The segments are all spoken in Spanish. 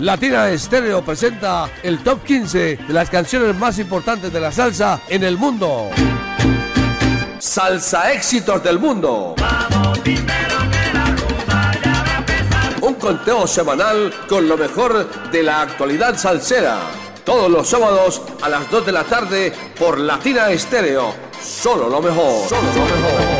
Latina Estéreo presenta el top 15 de las canciones más importantes de la salsa en el mundo. Salsa éxitos del mundo. Un conteo semanal con lo mejor de la actualidad salsera. Todos los sábados a las 2 de la tarde por Latina Estéreo. Solo lo mejor. Solo lo mejor.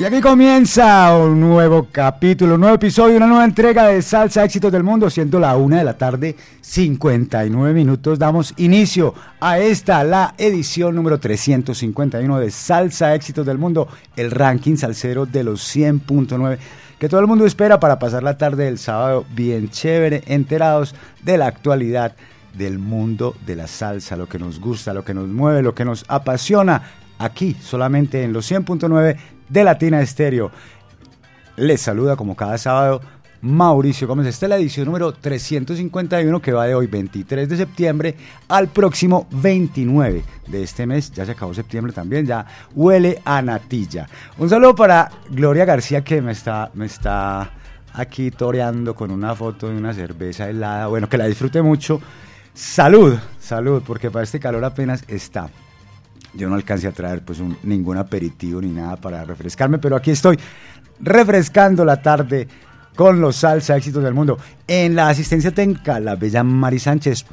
Y aquí comienza un nuevo capítulo, un nuevo episodio, una nueva entrega de Salsa Éxitos del Mundo, siendo la una de la tarde, 59 minutos. Damos inicio a esta, la edición número 351 de Salsa Éxitos del Mundo, el ranking salsero de los 100.9 que todo el mundo espera para pasar la tarde del sábado bien chévere, enterados de la actualidad del mundo de la salsa, lo que nos gusta, lo que nos mueve, lo que nos apasiona, aquí solamente en los 100.9 de Latina Estéreo. Les saluda como cada sábado Mauricio Gómez. Esta es la edición número 351 que va de hoy 23 de septiembre al próximo 29 de este mes. Ya se acabó septiembre también, ya huele a natilla. Un saludo para Gloria García que me está, me está aquí toreando con una foto de una cerveza helada. Bueno, que la disfrute mucho. Salud, salud, porque para este calor apenas está yo no alcancé a traer pues ningún aperitivo ni nada para refrescarme, pero aquí estoy refrescando la tarde con los salsa éxitos del mundo. En la asistencia técnica, la bella Mari Sánchez.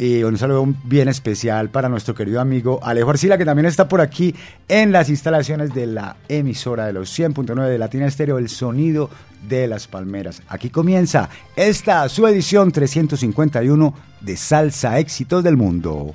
Y un saludo bien especial para nuestro querido amigo Alejo Arcila, que también está por aquí en las instalaciones de la emisora de los 100.9 de Latina Estéreo, el sonido de las palmeras. Aquí comienza esta su edición 351 de Salsa Éxitos del Mundo.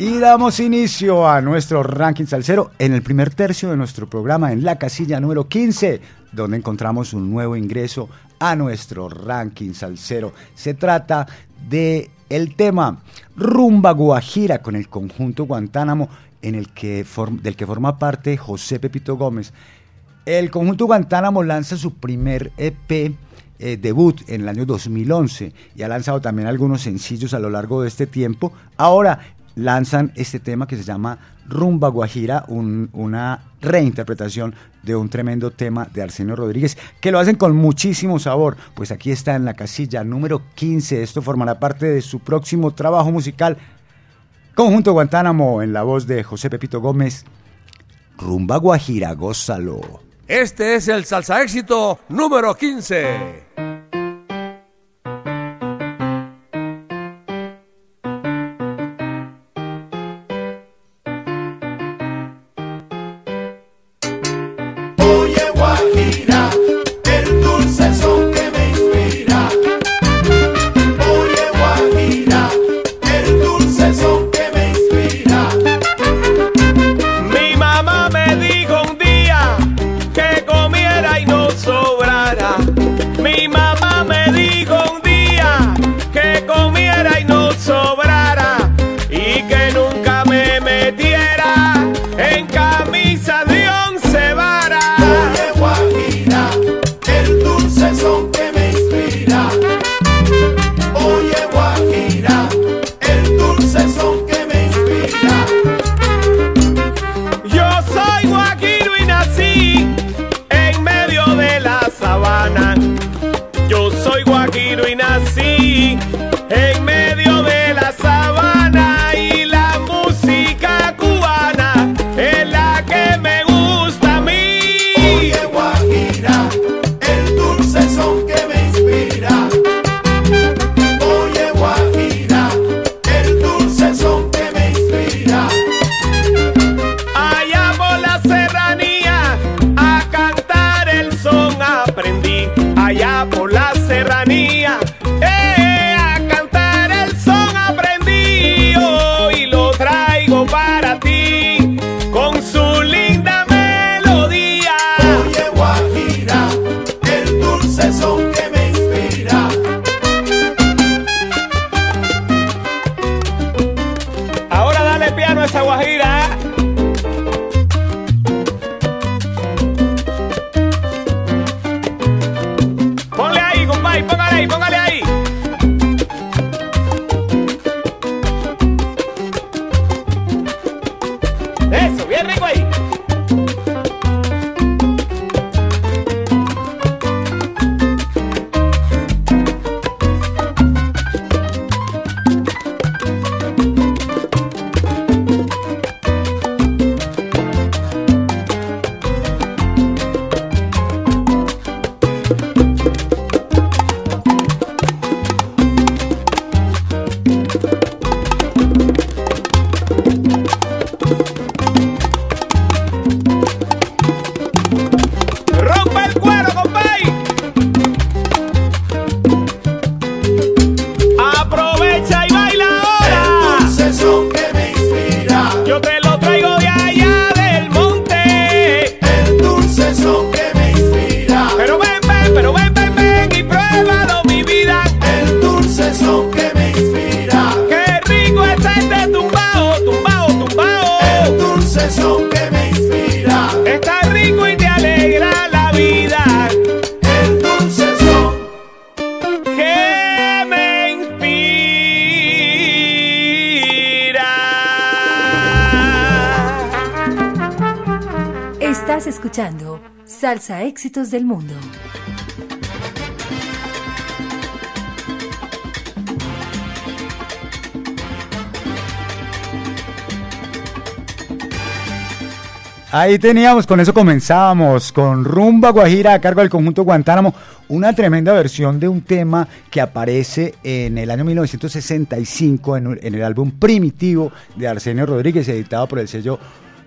Y damos inicio a nuestro ranking salsero en el primer tercio de nuestro programa, en la casilla número 15, donde encontramos un nuevo ingreso a nuestro ranking salsero. Se trata de el tema Rumba Guajira con el conjunto Guantánamo en el que del que forma parte José Pepito Gómez. El conjunto Guantánamo lanza su primer EP eh, debut en el año 2011 y ha lanzado también algunos sencillos a lo largo de este tiempo. Ahora lanzan este tema que se llama Rumba Guajira, una reinterpretación de un tremendo tema de Arsenio Rodríguez, que lo hacen con muchísimo sabor. Pues aquí está en la casilla número 15. Esto formará parte de su próximo trabajo musical. Conjunto Guantánamo, en la voz de José Pepito Gómez. Rumba Guajira, gózalo. Este es el salsa éxito número 15. Éxitos del Mundo. Ahí teníamos, con eso comenzábamos, con Rumba Guajira a cargo del conjunto Guantánamo, una tremenda versión de un tema que aparece en el año 1965 en, el álbum Primitivo de Arsenio Rodríguez, editado por el sello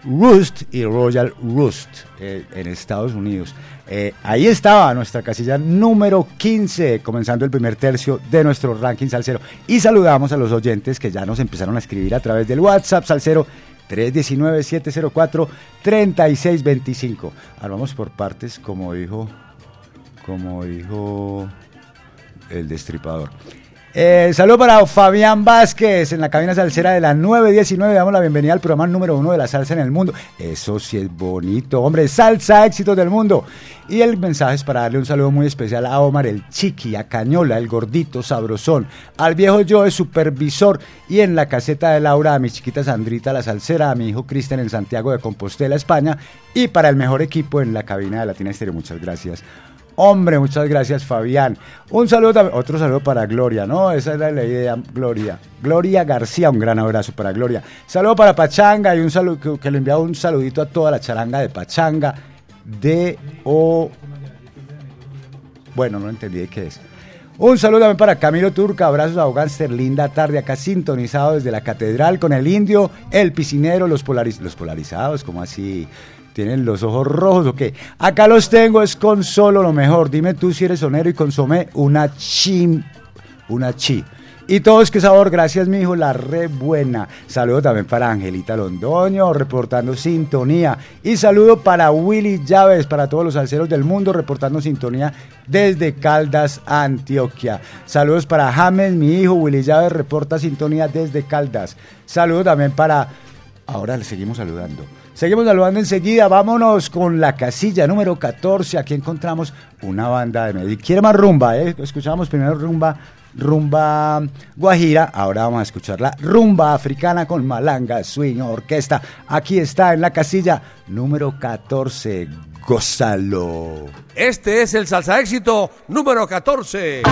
Roost y Royal Roost eh, en Estados Unidos. Eh, ahí estaba nuestra casilla número 15, comenzando el primer tercio de nuestro ranking salsero. Y saludamos a los oyentes que ya nos empezaron a escribir a través del WhatsApp salsero 319-704-3625. Ahora vamos por partes, como dijo, como dijo el destripador. Eh, saludo para Fabián Vázquez en la cabina salsera de la 919. Damos la bienvenida al programa número uno de la salsa en el mundo. Eso sí es bonito, hombre. Salsa, éxitos del mundo. Y el mensaje es para darle un saludo muy especial a Omar, el chiqui, a Cañola, el gordito, sabrosón, al viejo Joe, supervisor, y en la caseta de Laura, a mi chiquita Sandrita, la salsera, a mi hijo Cristian en Santiago de Compostela, España, y para el mejor equipo en la cabina de Latina Estéreo. Muchas gracias. Hombre, muchas gracias Fabián. Un saludo también, otro saludo para Gloria, ¿no? Esa era la idea, Gloria. Gloria García, un gran abrazo para Gloria. Saludo para Pachanga y un saludo que, le enviaba un saludito a toda la charanga de Pachanga de O. Bueno, no entendí qué es. Un saludo también para Camilo Turca, abrazos a Ogánster, linda tarde acá sintonizado desde la catedral con el indio, el piscinero, los, los polarizados, como así, ¿Tienen los ojos rojos o qué? Acá los tengo, es con solo lo mejor. Dime tú si eres sonero y consomé una chi. Una chi. Y todos, qué sabor, gracias mi hijo, la re buena. Saludo también para Angelita Londoño, reportando sintonía. Y saludo para Willy Llaves, para todos los salseros del mundo, reportando sintonía desde Caldas, Antioquia. Saludos para James, mi hijo, Willy Llaves, reporta sintonía desde Caldas. Saludo también para... Ahora le seguimos saludando. Seguimos saludando enseguida. Vámonos con la casilla número 14. Aquí encontramos una banda de Medellín. Quiere más rumba, ¿eh? Escuchamos primero rumba, rumba guajira. Ahora vamos a escuchar la rumba africana con malanga, swing, orquesta. Aquí está en la casilla número 14. Gózalo. Este es el salsa éxito número 14.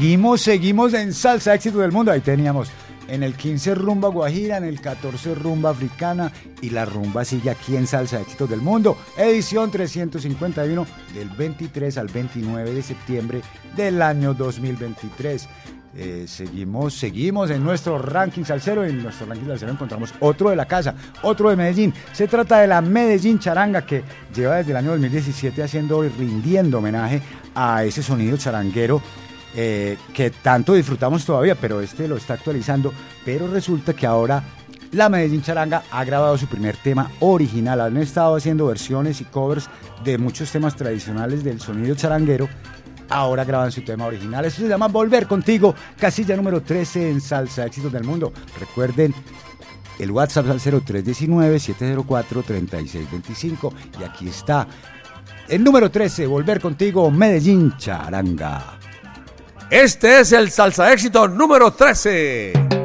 Seguimos, seguimos en Salsa Éxito del Mundo. Ahí teníamos en el 15 rumba guajira, en el 14 rumba africana y la rumba sigue aquí en Salsa Éxito del Mundo. Edición 351 del 23 al 29 de septiembre del año 2023. Eh, seguimos, seguimos en nuestro ranking salsero. En nuestro ranking salsero encontramos otro de la casa, otro de Medellín. Se trata de la Medellín Charanga que lleva desde el año 2017 haciendo y rindiendo homenaje a ese sonido charanguero eh, que tanto disfrutamos todavía, pero este lo está actualizando. Pero resulta que ahora la Medellín Charanga ha grabado su primer tema original. Han estado haciendo versiones y covers de muchos temas tradicionales del sonido charanguero. Ahora graban su tema original. Esto se llama Volver Contigo, casilla número 13 en Salsa Éxitos del Mundo. Recuerden el WhatsApp al 0319-704-3625. Y aquí está el número 13, Volver Contigo, Medellín Charanga. Este es el salsa éxito número 13.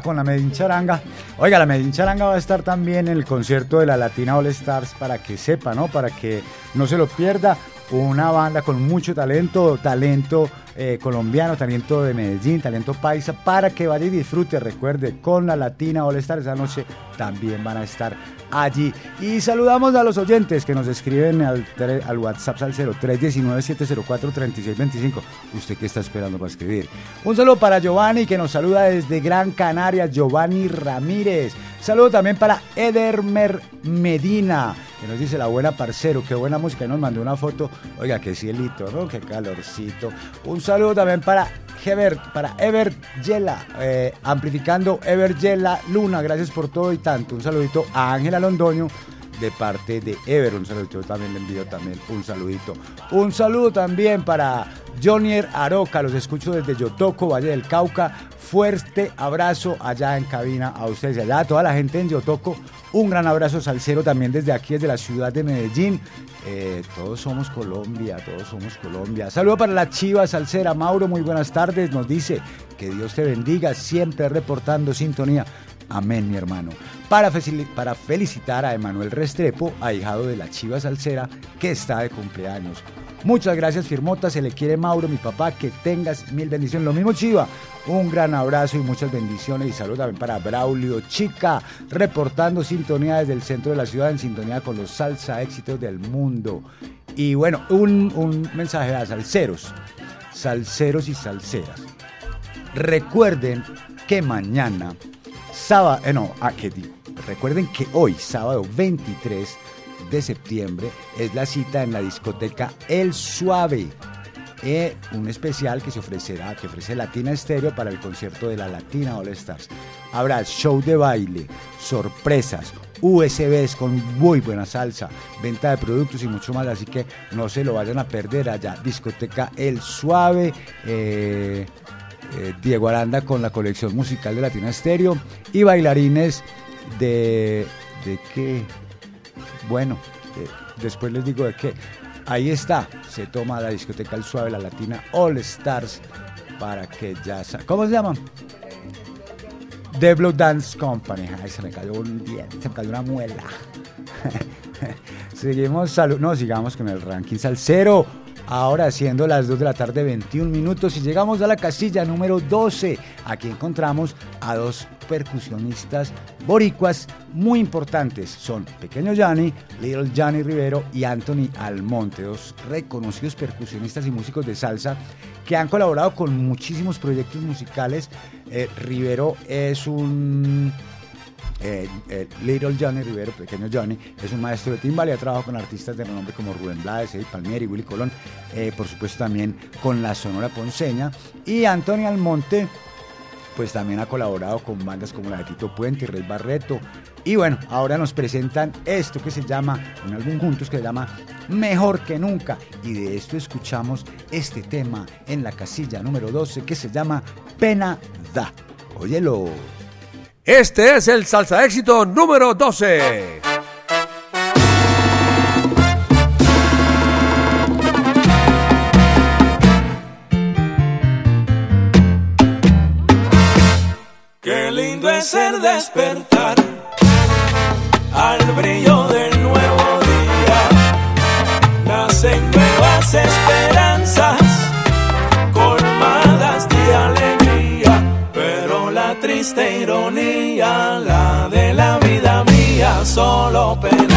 Con la Medellín Charanga. Oiga, la Medellín Charanga va a estar también en el concierto de la Latina All Stars para que sepa, ¿no? Para que no se lo pierda. Una banda con mucho talento, talento eh, colombiano, talento de Medellín, talento paisa, para que vaya y disfrute. Recuerde, con la Latina All Stars esa noche también van a estar allí. Y saludamos a los oyentes que nos escriben al, al WhatsApp al 0319-704-3625. ¿Usted qué está esperando para escribir? Un saludo para Giovanni que nos saluda desde Gran Canaria, Giovanni Ramírez. Saludo también para Edermer Medina, que nos dice la buena parcero, qué buena música. Y nos mandó una foto. Oiga, qué cielito, ¿no? Qué calorcito. Un saludo también para Heber, para Ever Yela, eh, amplificando Ever Yela Luna. Gracias por todo y tanto. Un saludito a Ángela Londoño de parte de Ever. Un saludito, también le envío también un saludito. Un saludo también para Jonier Aroca, los escucho desde Yotoco, Valle del Cauca. Fuerte abrazo allá en cabina a ustedes y allá a toda la gente en Yotoco. Un gran abrazo salsero también desde aquí, desde la ciudad de Medellín. Eh, todos somos Colombia, todos somos Colombia. Saludo para la chiva salsera. Mauro, muy buenas tardes. Nos dice que Dios te bendiga, siempre reportando sintonía. Amén, mi hermano. Para, felicitar a Emanuel Restrepo, ahijado de la chiva salsera, que está de cumpleaños. Muchas gracias, Firmota. Se le quiere Mauro, mi papá. Que tengas mil bendiciones. Lo mismo, Chiva. Un gran abrazo y muchas bendiciones. Y saludos también para Braulio Chica, reportando sintonía desde el centro de la ciudad, en sintonía con los salsa éxitos del mundo. Y bueno, un, mensaje a salseros, salseros y salseras. Recuerden que mañana, sábado, eh, no, ah, que recuerden que hoy, sábado 23 de septiembre es la cita en la discoteca El Suave. eh, un especial que se ofrecerá, que ofrece Latina Estéreo para el concierto de la Latina All Stars. Habrá show de baile, sorpresas, USBs con muy buena salsa, venta de productos y mucho más, así que no se lo vayan a perder allá. Discoteca El Suave, eh, eh, Diego Aranda con la colección musical de Latina Estéreo y bailarines de... ¿De qué? Bueno, después les digo de qué. Ahí está, se toma la discoteca El Suave, la Latina All Stars, para que ya... ¿Cómo se llama? The Dance Company. Ay, se me cayó un diente, se me cayó una muela. Seguimos, salud. No, sigamos con el ranking salsero. Ahora siendo las 2 de la tarde 21 minutos y llegamos a la casilla número 12. Aquí encontramos a dos percusionistas boricuas muy importantes. Son Pequeño Yanni, Little Johnny Rivero y Anthony Almonte, dos reconocidos percusionistas y músicos de salsa que han colaborado con muchísimos proyectos musicales. Eh, Rivero es un eh, eh, Little Johnny Rivero, pequeño Johnny, es un maestro de timbal y ha trabajado con artistas de renombre como Rubén Blades, Eddie Palmieri, Willy Colón, eh, por supuesto también con la Sonora Ponceña. Y Antonio Almonte, pues también ha colaborado con bandas como la de Tito Puente, Rey Barreto. Y bueno, ahora nos presentan esto que se llama, un álbum juntos que se llama Mejor que Nunca. Y de esto escuchamos este tema en la casilla número 12 que se llama Pena Da. Óyelo. Este es el salsa éxito número 12. Qué lindo es el despertar al brillo del nuevo día. Nacen nuevas esperanzas triste ironía, la de la vida mía, solo pena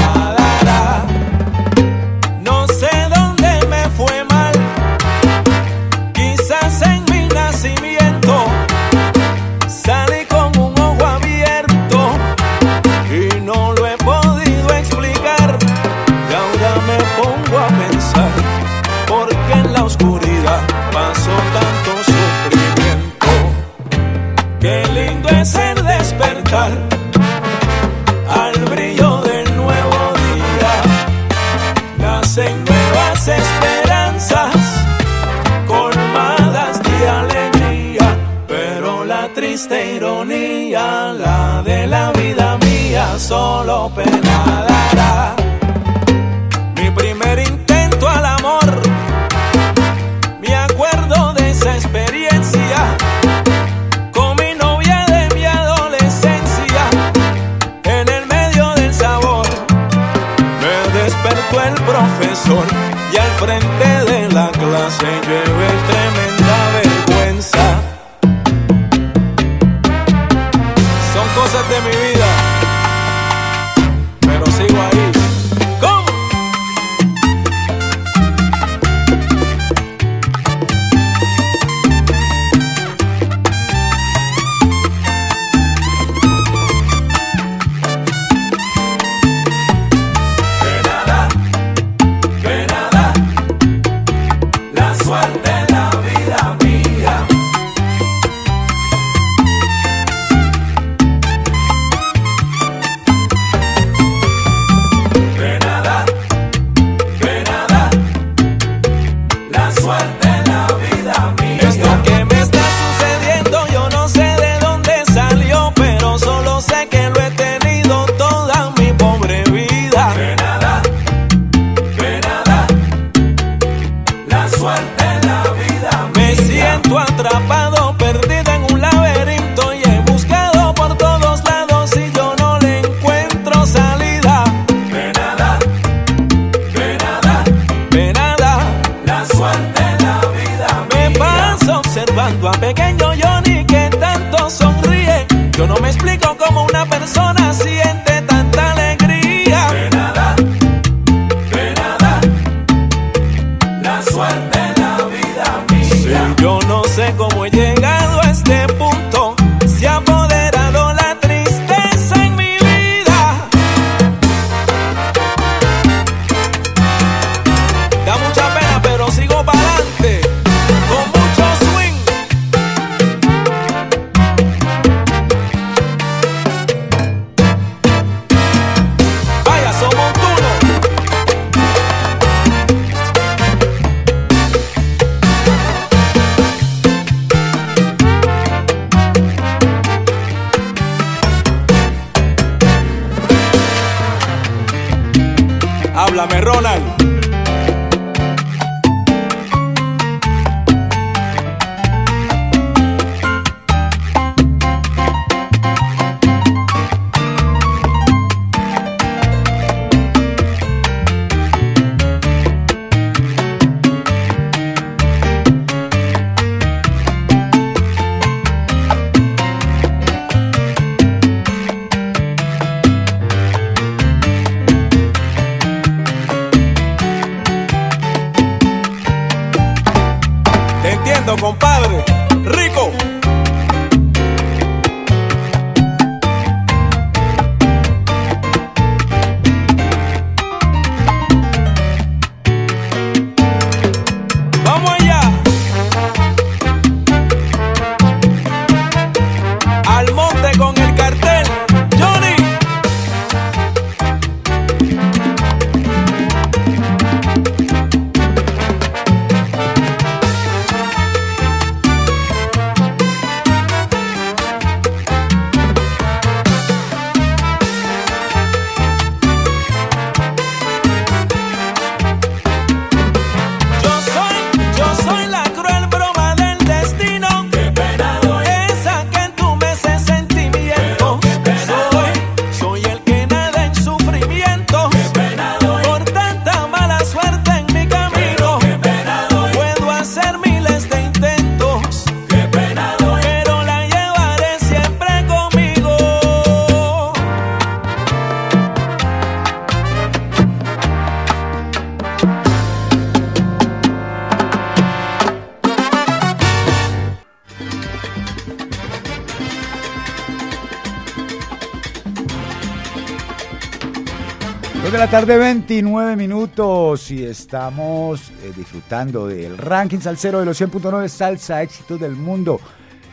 tarde, 29 minutos y estamos eh, disfrutando del ranking salsero de los 100.9 Salsa Éxitos del Mundo.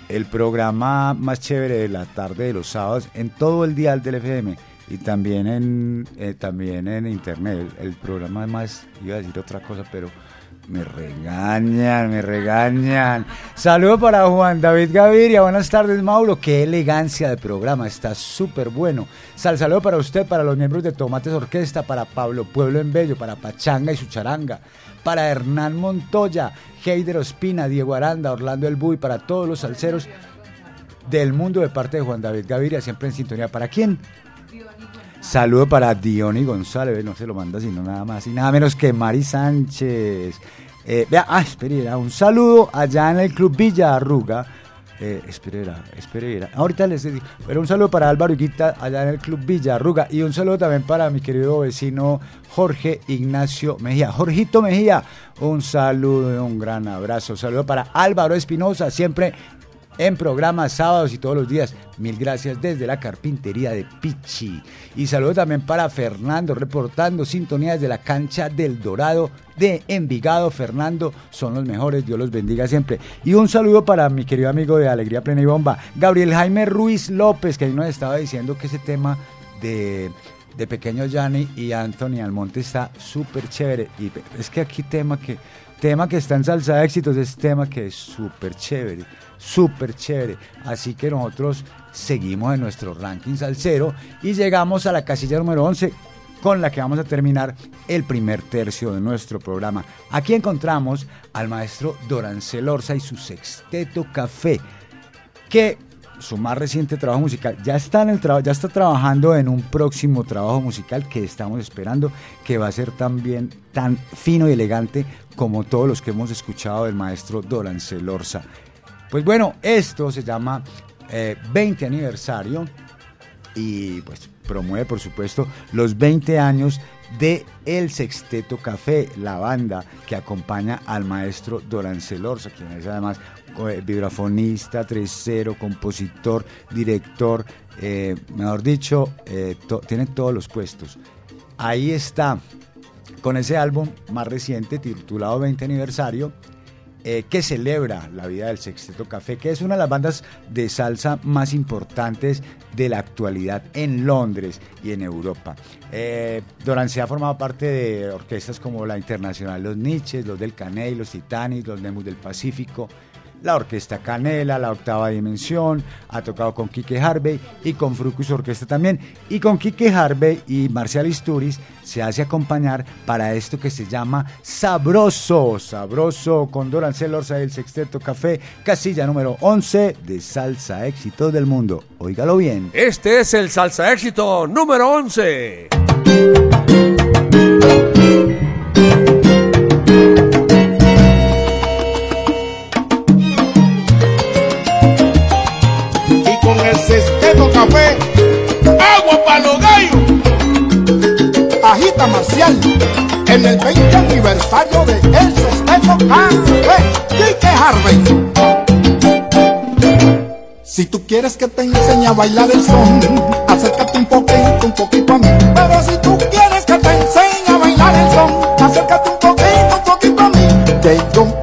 El programa más chévere de la tarde de los sábados en todo el día del FM y también en, eh, también en internet. El programa más, iba a decir otra cosa, pero me regañan, me regañan. Saludo para Juan David Gaviria. Buenas tardes, Mauro. Qué elegancia de programa. Está súper bueno. Sal saludo para usted, para los miembros de Tomates Orquesta, para Pablo Pueblo en Bello, para Pachanga y su charanga, para Hernán Montoya, Heider Ospina, Diego Aranda, Orlando El Buy, para todos los salseros del mundo de parte de Juan David Gaviria, siempre en sintonía. ¿Para quién? Saludo para Diony González, no se lo manda sino nada más y nada menos que Mari Sánchez. Eh, vea, ah, espera, un saludo allá en el Club Villa Arruga. Eh, espera, espera, ahorita les digo, pero un saludo para Álvaro Iguita allá en el Club Villa Arruga y un saludo también para mi querido vecino Jorge Ignacio Mejía. Jorgito Mejía, un saludo y un gran abrazo. saludo para Álvaro Espinosa, siempre en programas sábados y todos los días. Mil gracias desde la carpintería de Pichi. Y saludo también para Fernando, reportando sintonía desde la cancha del Dorado de Envigado. Fernando, son los mejores, Dios los bendiga siempre. Y un saludo para mi querido amigo de Alegría Plena y Bomba, Gabriel Jaime Ruiz López, que ahí nos estaba diciendo que ese tema de de Pequeño Yanni y Anthony Almonte está súper chévere. Y es que aquí tema que, tema que está en salsa de éxitos es tema que es súper chévere súper chévere. Así que nosotros seguimos en nuestro ranking salsero y llegamos a la casilla número 11 con la que vamos a terminar el primer tercio de nuestro programa. Aquí encontramos al maestro Dorancel Orza y su sexteto café, que su más reciente trabajo musical ya está en el ya está trabajando en un próximo trabajo musical que estamos esperando que va a ser también tan fino y elegante como todos los que hemos escuchado del maestro Dorancel Orza. Pues bueno, esto se llama 20 eh, aniversario y pues promueve por supuesto los 20 años de El Sexteto Café, la banda que acompaña al maestro Dorancel Orza, quien es además eh, vibrafonista, tresero, compositor, director, eh, mejor dicho, tiene todos los puestos. Ahí está, con ese álbum más reciente titulado 20 aniversario, eh, que celebra la vida del Sexteto Café, que es una de las bandas de salsa más importantes de la actualidad en Londres y en Europa. Eh, ha formado parte de orquestas como la Internacional Los Niches, los del Caney, los Titanis, los Nemus del Pacífico, la Orquesta Canela, la Octava Dimensión, ha tocado con Quique Harvey y con Frucus Orquesta también. Y con Quique Harvey y Marcial Isturiz se hace acompañar para esto que se llama Sabroso, Sabroso, con Dorancel Orsa del Sexteto Café, casilla número 11 de Salsa Éxito del Mundo. Óigalo bien. Este es el Salsa Éxito número 11. marcial en el 20 aniversario de El Sexteto Enrique Harvey. Si tú quieres que te enseñe a bailar el son, acércate un poquito, un poquito a mí. Pero si tú quieres que te enseñe a bailar el son, acércate un poquito, un poquito a mí. Que yo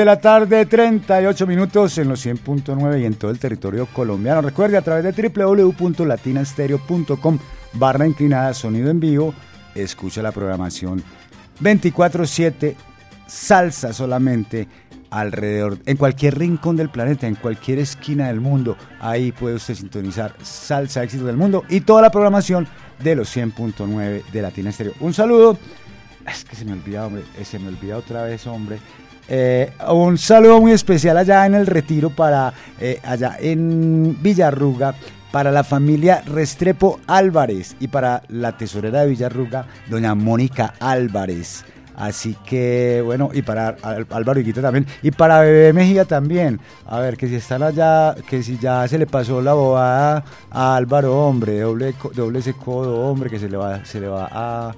de la tarde, 38 minutos en los 100.9 y en todo el territorio colombiano. Recuerde a través de www.latinastereo.com barra inclinada sonido en vivo, escucha la programación 24-7, salsa solamente alrededor, en cualquier rincón del planeta, en cualquier esquina del mundo. Ahí puede usted sintonizar Salsa Éxito del Mundo y toda la programación de los 100.9 de Latina Estéreo. Un saludo. Es que se me olvida, hombre. Se me olvida otra vez, hombre. Eh, un saludo muy especial allá en el retiro para eh, allá en Villarruga para la familia Restrepo Álvarez y para la tesorera de Villarruga, doña Mónica Álvarez. Así que, bueno, y para Álvaro Higuita también, y para Bebé Mejía también. A ver, que si están allá, que si ya se le pasó la bobada a Álvaro, hombre, doble, doble ese codo, hombre, que se le va, se le va a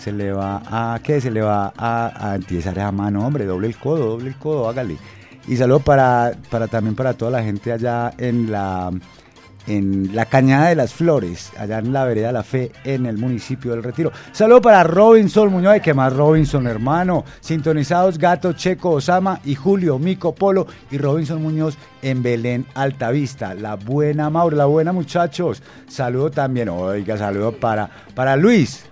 se le va a, ¿qué? Se le va a, a empiezar a mano, hombre, doble el codo, doble el codo, hágale. Y saludo para, para también para toda la gente allá en la, en la Cañada de las Flores, allá en la Vereda La Fe, en el municipio del Retiro. Saludo para Robinson Muñoz, ¿y qué más Robinson, hermano? Sintonizados Gato, Checo, Osama y Julio, Mico, Polo y Robinson Muñoz en Belén, Altavista. La buena Mauro, la buena muchachos. Saludo también, oiga, saludo para, para Luis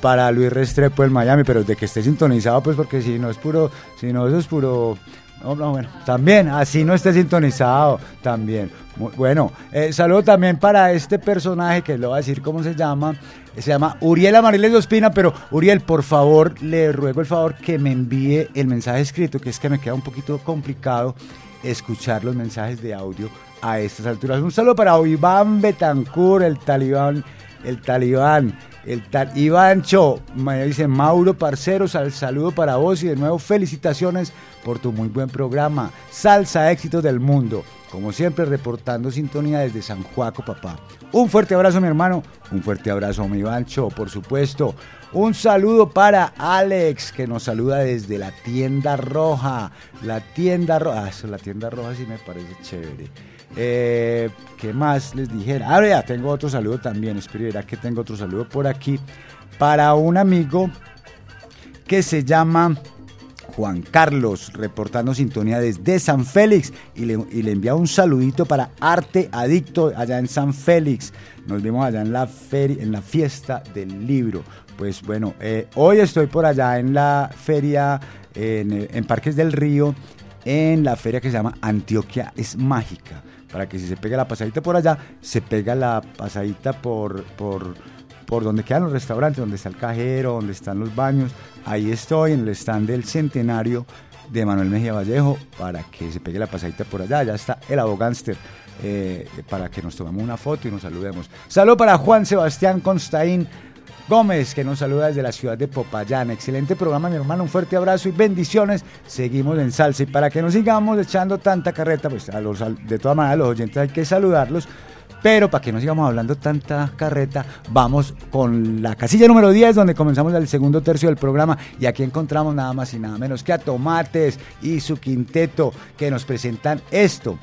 para Luis Restrepo en Miami, pero de que esté sintonizado, pues porque si no es puro, si no eso es puro, no, no, bueno, también, así no esté sintonizado, también. Bueno, eh, saludo también para este personaje que le voy a decir cómo se llama, se llama Uriel Amariles Ospina, pero Uriel, por favor, le ruego el favor que me envíe el mensaje escrito, que es que me queda un poquito complicado escuchar los mensajes de audio a estas alturas. Un saludo para Iván Betancourt, el talibán, el talibán, el tal Ivancho, me dice Mauro Parceros, al saludo para vos y de nuevo felicitaciones por tu muy buen programa. Salsa éxitos del mundo. Como siempre, reportando sintonía desde San Juaco, papá. Un fuerte abrazo, mi hermano. Un fuerte abrazo, mi Ivancho, por supuesto. Un saludo para Alex, que nos saluda desde la tienda roja. La tienda roja. Ah, la tienda roja sí me parece chévere. Eh, ¿Qué más les dijera? Ahora ya tengo otro saludo también. Espero que tengo otro saludo por aquí. Para un amigo que se llama Juan Carlos, reportando sintonía desde San Félix y le, envía un saludito para Arte Adicto allá en San Félix. Nos vemos allá en la, feria, en la fiesta del libro. Pues bueno, eh, hoy estoy por allá en la feria, en, en Parques del Río, en la feria que se llama Antioquia es Mágica. Para que si se pega la pasadita por allá, se pega la pasadita por, por, por donde quedan los restaurantes, donde está el cajero, donde están los baños. Ahí estoy en el stand del centenario de Manuel Mejía Vallejo para que se pegue la pasadita por allá. Ya está el abogánster eh, para que nos tomemos una foto y nos saludemos. Saludo para Juan Sebastián Constaín Gómez, que nos saluda desde la ciudad de Popayán. Excelente programa, mi hermano. Un fuerte abrazo y bendiciones. Seguimos en salsa. Y para que no sigamos echando tanta carreta, pues a los, de todas maneras, los oyentes hay que saludarlos. Pero para que no sigamos hablando tanta carreta, vamos con la casilla número 10, donde comenzamos el segundo tercio del programa. Y aquí encontramos nada más y nada menos que a Tomates y su quinteto, que nos presentan esto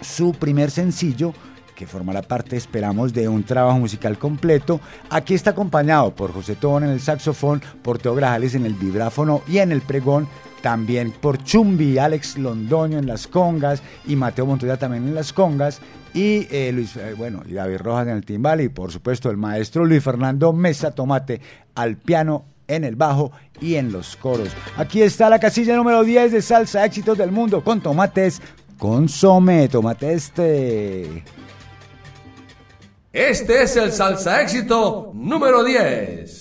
su primer sencillo que formará parte, esperamos, de un trabajo musical completo. Aquí está acompañado por José Tobón en el saxofón, por Teo Grajales en el vibráfono y en el pregón, también por Chumbi, Alex Londoño en las congas y Mateo Montoya también en las congas y eh, Luis, eh, bueno, y David Rojas en el timbal y por supuesto el maestro Luis Fernando Mesa Tomate al piano en el bajo y en los coros. Aquí está la casilla número 10 de Salsa Éxitos del Mundo con tomates consome, tomate este. Este es el salsa éxito número 10.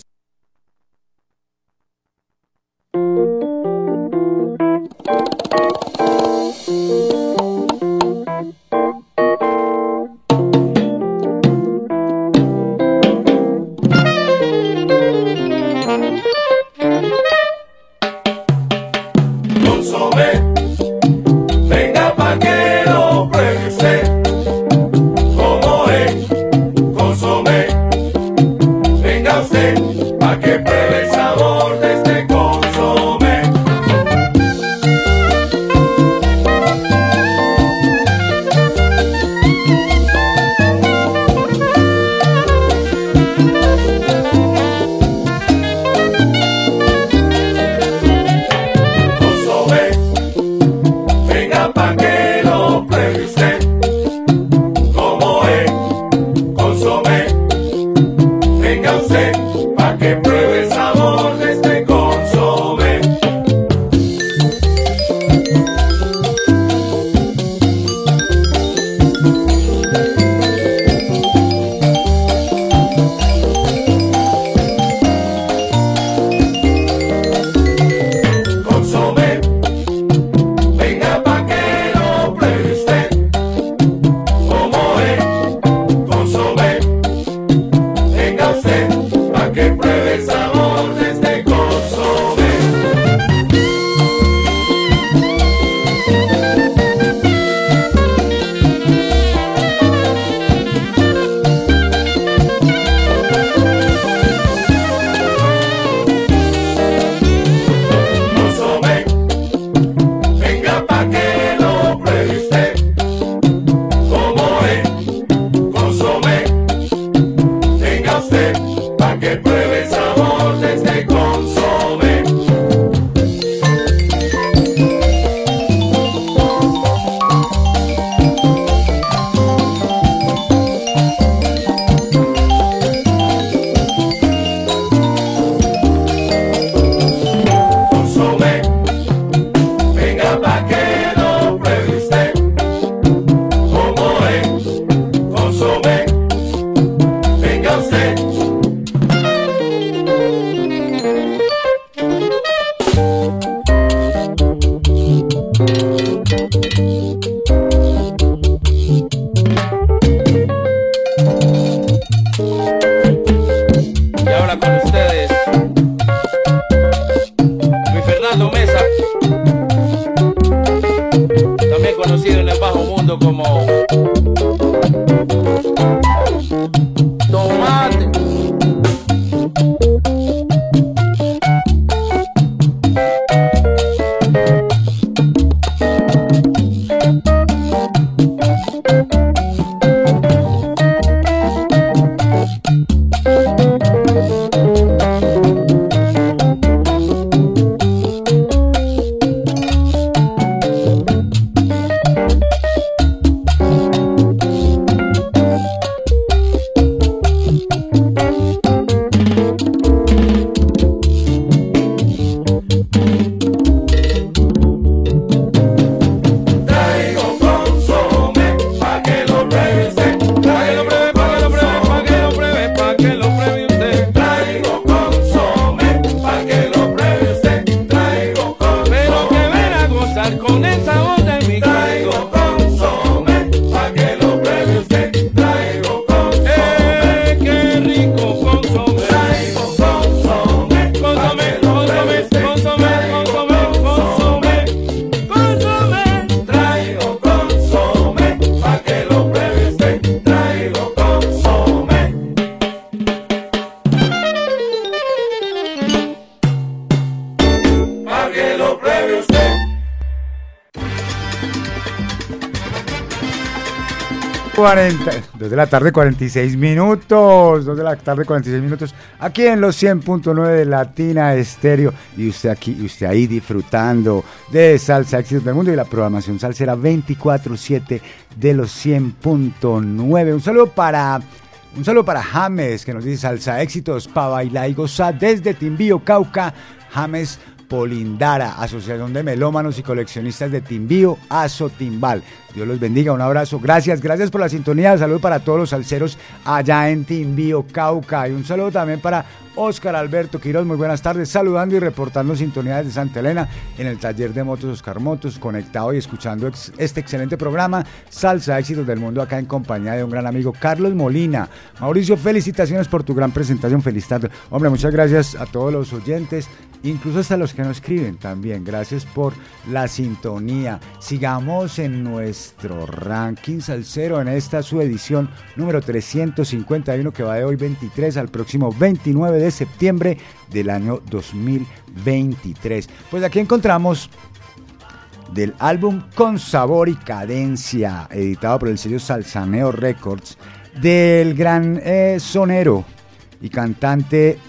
Tarde 46 minutos, 2 de la tarde 46 minutos, aquí en los 100.9 de Latina Estéreo y usted aquí, y usted ahí disfrutando de Salsa Éxitos del Mundo y la programación salsera 24-7 de los 100.9. Un saludo para... Un saludo para James, que nos dice salsa éxitos para bailar y gozar desde Timbío, Cauca. James Polindara, Asociación de Melómanos y Coleccionistas de Timbío, Azotimbal. Dios los bendiga, un abrazo, gracias, gracias por la sintonía, saludo para todos los salseros allá en Timbío, Cauca, y un saludo también para Oscar Alberto Quiroz, muy buenas tardes, saludando y reportando sintonías de Santa Elena en el taller de motos Oscar Motos, conectado y escuchando este excelente programa, Salsa Éxitos del Mundo, acá en compañía de un gran amigo, Carlos Molina. Mauricio, felicitaciones por tu gran presentación, feliz tarde. Hombre, muchas gracias a todos los oyentes, incluso hasta los que nos escriben también, gracias por la sintonía. Sigamos en nuestro ranking salsero en esta su edición número 351 que va de hoy 23 al próximo 29 de septiembre del año 2023. Pues aquí encontramos del álbum Con Sabor y Cadencia, editado por el sello Salsaneo Records, del gran eh, sonero y cantante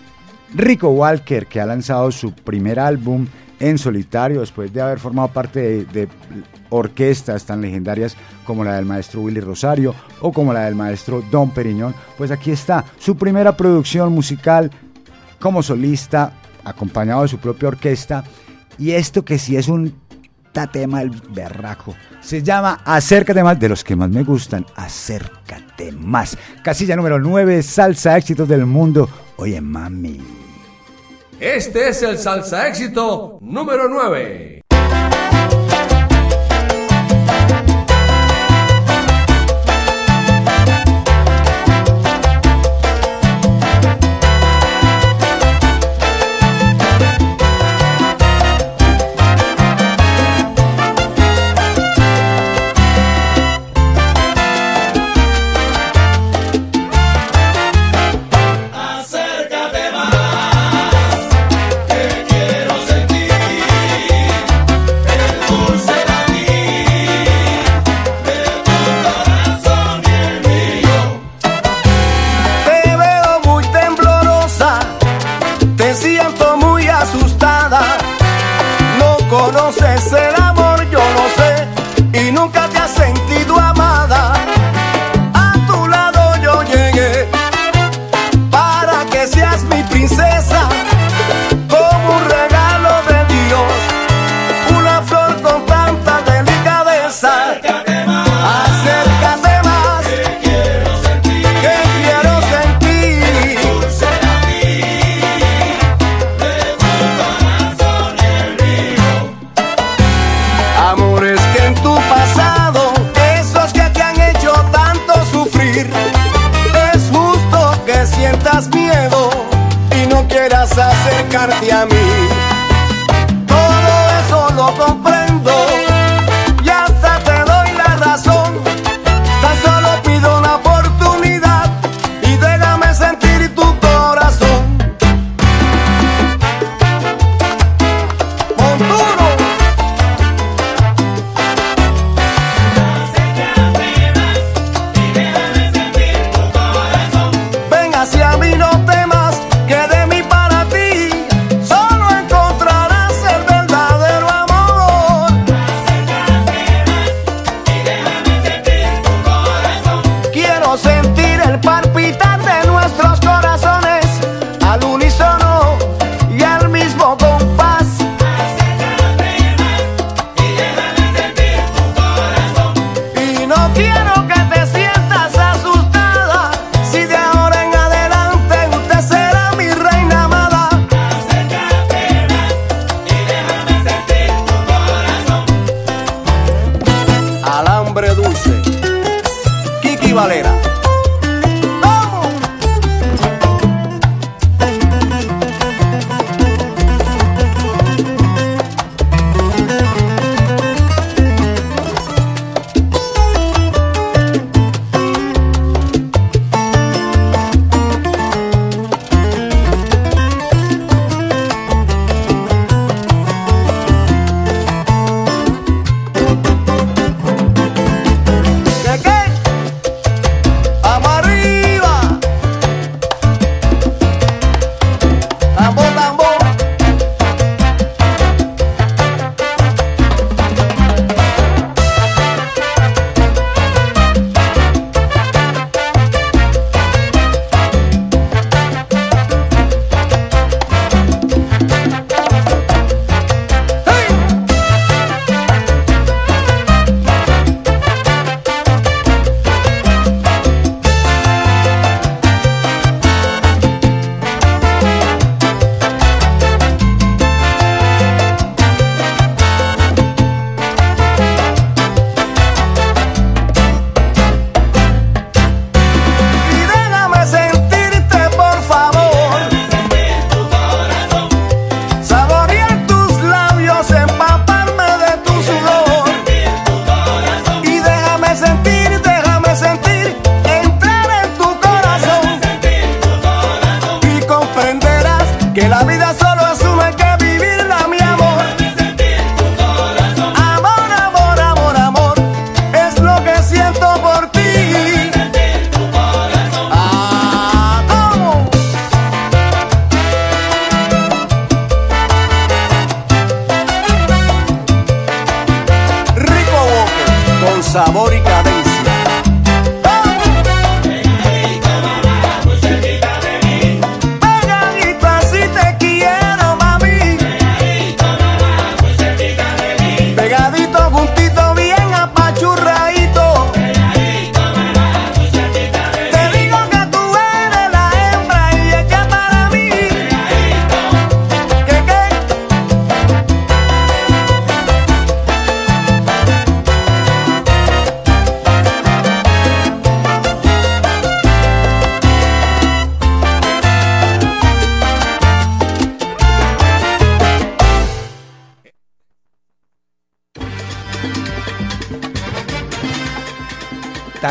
Rico Walker, que ha lanzado su primer álbum en solitario después de haber formado parte de, de, orquestas tan legendarias como la del maestro Willy Rosario o como la del maestro Don Periñón. Pues aquí está su primera producción musical como solista, acompañado de su propia orquesta. Y esto que sí es un tatema el berraco. Se llama Acércate más, de los que más me gustan, Acércate más. Casilla número 9, Salsa Éxitos del Mundo. Oye, mami. Este es el salsa éxito número 9. Sabor y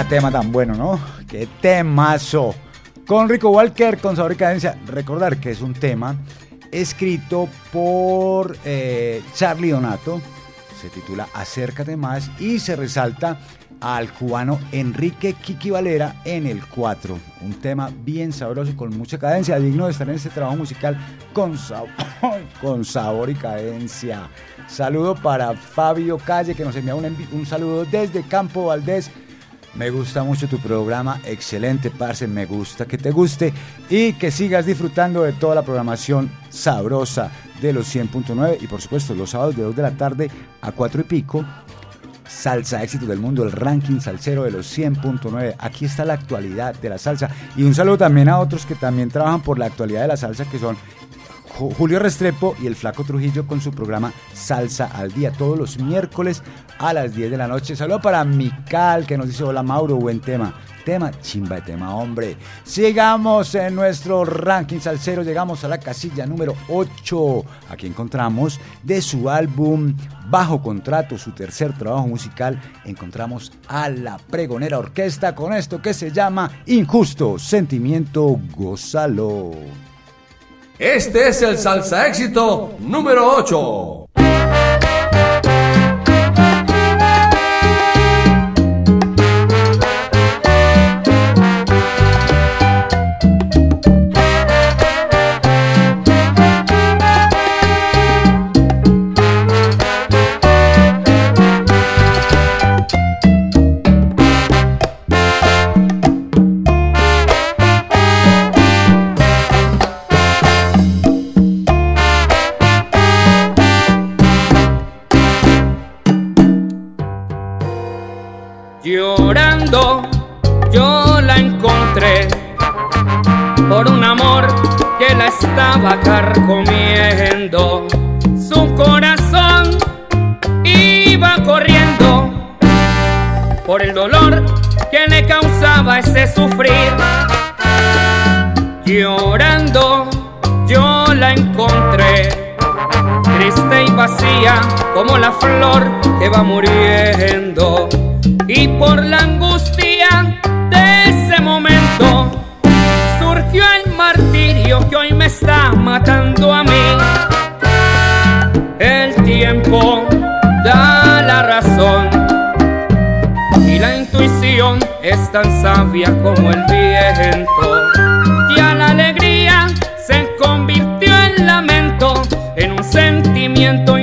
tema tan bueno, ¿no? ¡Qué temazo! Con Rico Walker, con sabor y cadencia. Recordar que es un tema escrito por eh, Charlie Donato. Se titula Acércate más y se resalta al cubano Enrique Kiki Valera en el 4. Un tema bien sabroso y con mucha cadencia, digno de estar en este trabajo musical con, sabor, y cadencia. Saludo para Fabio Calle que nos envía un, un saludo desde Campo Valdés. Me gusta mucho tu programa, excelente, parce, me gusta que te guste y que sigas disfrutando de toda la programación sabrosa de los 100.9 y por supuesto los sábados de 2 de la tarde a 4 y pico, Salsa Éxito del Mundo, el ranking salsero de los 100.9. Aquí está la actualidad de la salsa y un saludo también a otros que también trabajan por la actualidad de la salsa que son Ju- Julio Restrepo y el Flaco Trujillo con su programa Salsa al Día, todos los miércoles a las 10 de la noche. Saludo para Mical que nos dice, hola Mauro, buen tema. Tema, chimba de tema, hombre. Sigamos en nuestro ranking salsero, llegamos a la casilla número 8. Aquí encontramos de su álbum Bajo Contrato, su tercer trabajo musical, encontramos a la Pregonera Orquesta con esto que se llama Injusto, Sentimiento, Gózalo. Este es el salsa éxito número 8. Por un amor que la estaba carcomiendo. Su corazón iba corriendo por el dolor que le causaba ese sufrir. Llorando yo la encontré triste y vacía como la flor que va muriendo. Y por la angustia de ese momento que hoy me está matando a mí. El tiempo da la razón y la intuición es tan sabia como el viento. Ya la alegría se convirtió en lamento, en un sentimiento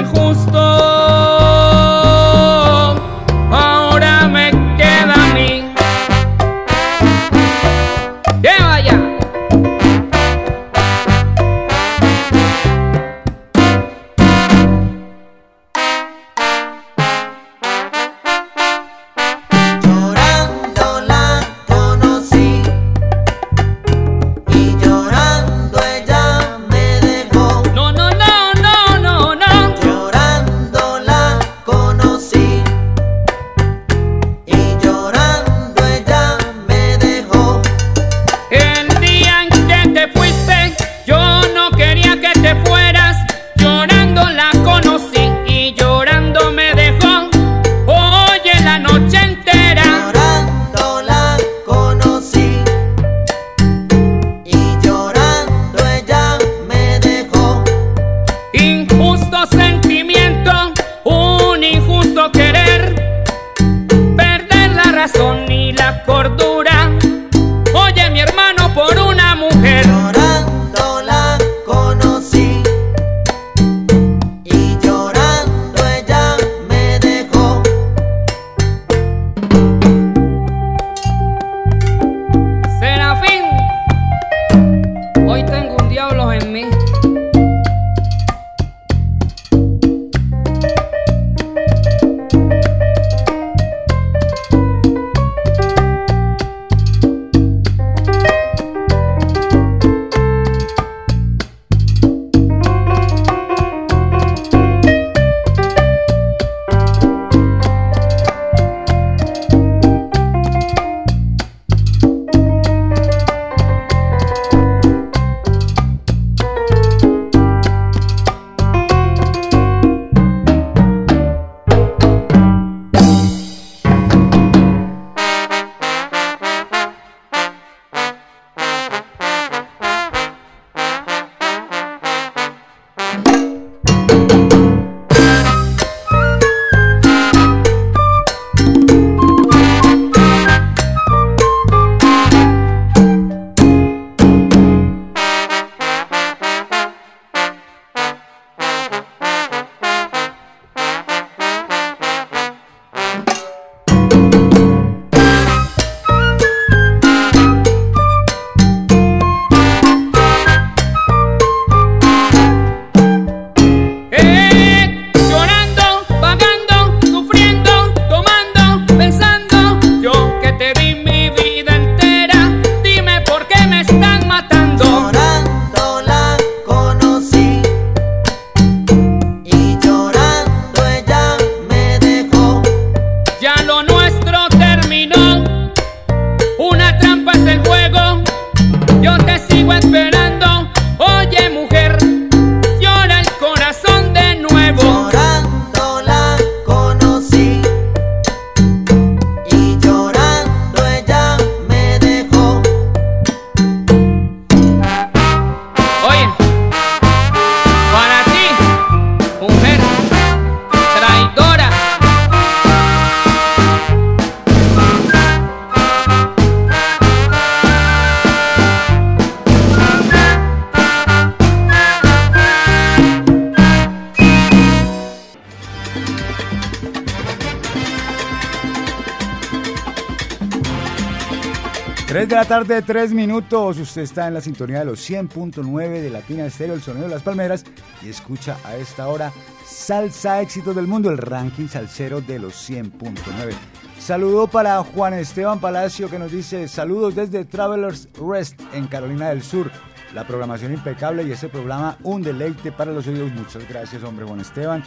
tarde, 3 minutos. Usted está en la sintonía de los 100.9 de Latina Estéreo, el sonido de las palmeras, y escucha a esta hora Salsa Éxitos del Mundo, el ranking salsero de los 100.9. Saludo para Juan Esteban Palacio que nos dice saludos desde Travelers Rest en Carolina del Sur. La programación impecable y ese programa un deleite para los oídos. Muchas gracias, hombre Juan Esteban.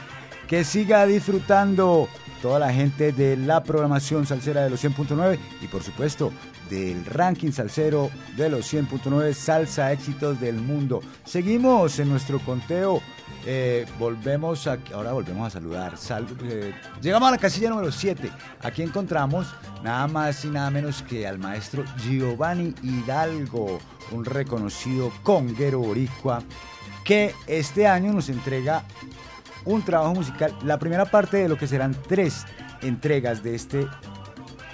Que siga disfrutando toda la gente de la programación salsera de los 100.9 y por supuesto del ranking salsero de los 100.9 Salsa Éxitos del Mundo. Seguimos en nuestro conteo. Eh, volvemos a, ahora volvemos a saludar. Eh, llegamos a la casilla número 7. Aquí encontramos nada más y nada menos que al maestro Giovanni Hidalgo, un reconocido conguero boricua, que este año nos entrega un trabajo musical, la primera parte de lo que serán tres entregas de este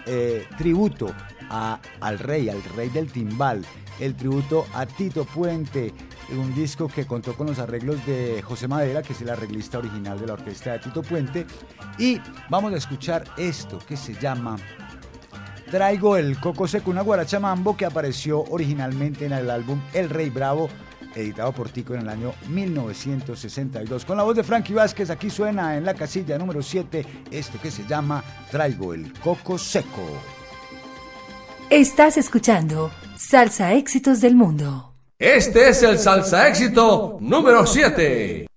eh, tributo al rey, al rey del timbal, el tributo a Tito Puente, un disco que contó con los arreglos de José Madera, que es el arreglista original de la orquesta de Tito Puente, y vamos a escuchar esto que se llama Traigo el Coco Seco, una guaracha mambo que apareció originalmente en el álbum El Rey Bravo, editado por Tico en el año 1962. Con la voz de Frankie Vázquez, aquí suena en la casilla número 7 esto que se llama Traigo el Coco Seco. Estás escuchando Salsa Éxitos del Mundo. Este es el Salsa Éxito número 7.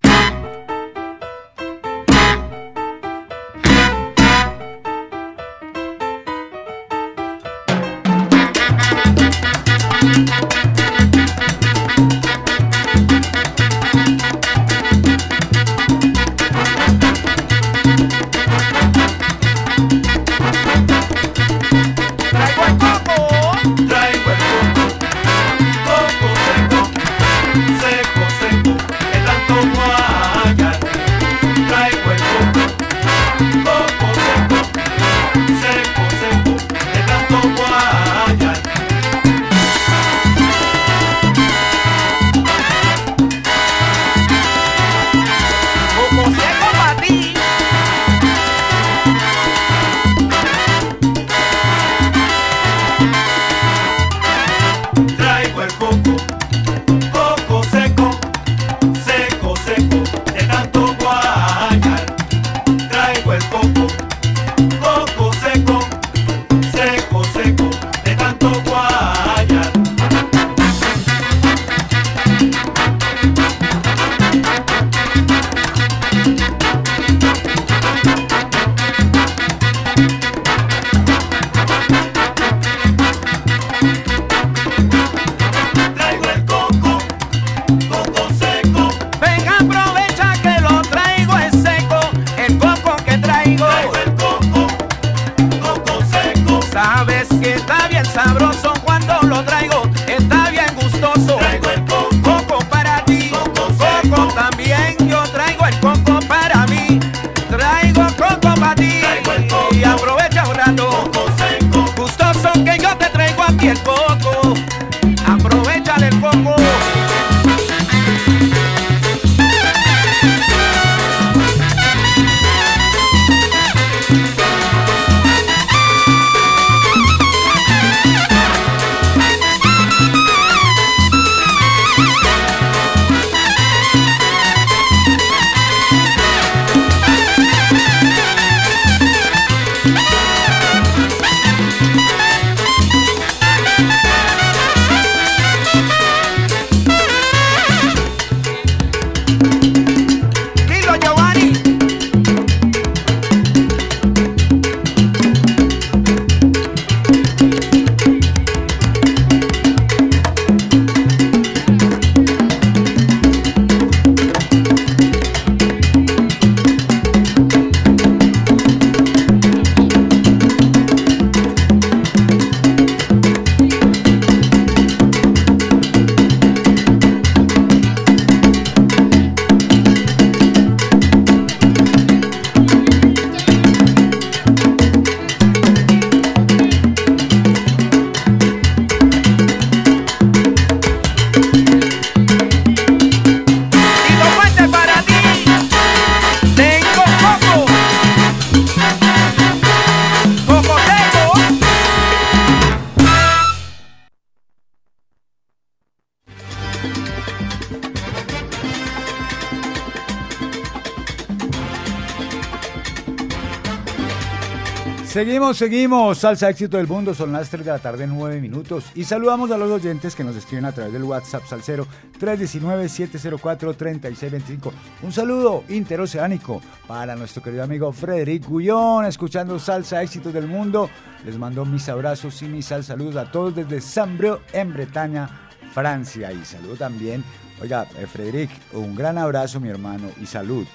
Seguimos. Salsa éxito del mundo. Son las 3 de la tarde, 9 minutos. Y saludamos a los oyentes que nos escriben a través del WhatsApp Salcero 319-704-3625. Un saludo interoceánico para nuestro querido amigo Frederic Gullón, escuchando Salsa éxitos del mundo. Les mando mis abrazos y mis sal saludos a todos desde Sambreo, en Bretaña, Francia. Y saludo también, oiga, eh, Frederic, un gran abrazo, mi hermano, y salud.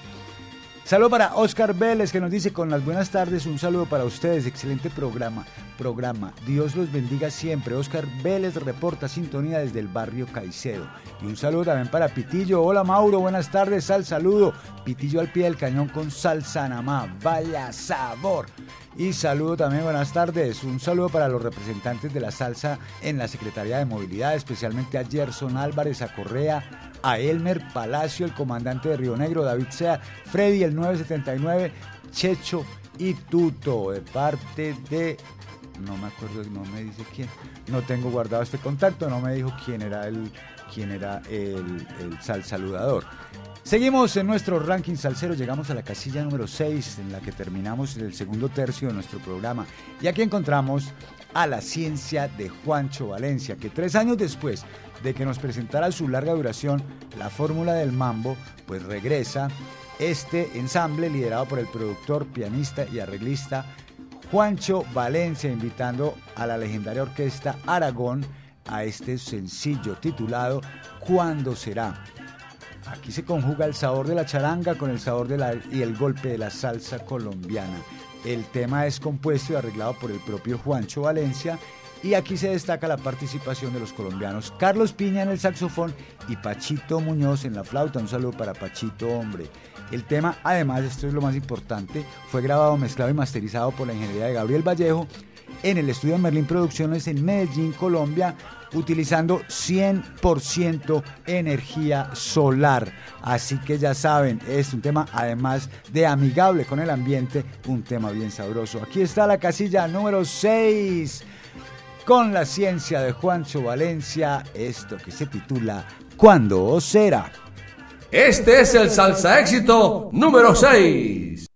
Saludo para Oscar Vélez que nos dice con las buenas tardes, un saludo para ustedes, excelente programa, programa, Dios los bendiga siempre. Oscar Vélez reporta sintonía desde el barrio Caicedo. Y un saludo también para Pitillo, hola Mauro, buenas tardes, sal saludo. Pitillo al pie del cañón con salsa namá, vaya sabor. Y saludo también, buenas tardes. Un saludo para los representantes de la salsa en la Secretaría de Movilidad, especialmente a Gerson Álvarez, a Correa, a Elmer Palacio, el comandante de Río Negro, David Sea, Freddy, el 979, Checho y Tuto, de parte de. No me acuerdo, no me dice quién. No tengo guardado este contacto, no me dijo quién era el, quién era el, sal saludador. Seguimos en nuestro ranking salsero, llegamos a la casilla número 6 en la que terminamos el segundo tercio de nuestro programa. Y aquí encontramos a la ciencia de Juancho Valencia, que tres años después de que nos presentara su larga duración, la fórmula del mambo, pues regresa este ensamble liderado por el productor, pianista y arreglista Juancho Valencia, invitando a la legendaria orquesta Aragón a este sencillo titulado ¿Cuándo será? Aquí se conjuga el sabor de la charanga con el sabor de la, y el golpe de la salsa colombiana. El tema es compuesto y arreglado por el propio Juancho Valencia y aquí se destaca la participación de los colombianos Carlos Piña en el saxofón y Pachito Muñoz en la flauta. Un saludo para Pachito, hombre. El tema, además, esto es lo más importante, fue grabado, mezclado y masterizado por la ingeniería de Gabriel Vallejo en el estudio Merlin Producciones en Medellín, Colombia, utilizando 100% energía solar. Así que ya saben, es un tema además de amigable con el ambiente, un tema bien sabroso. Aquí está la casilla número 6 con la ciencia de Juancho Valencia, esto que se titula ¿Cuándo será? Este es el salsa éxito número 6.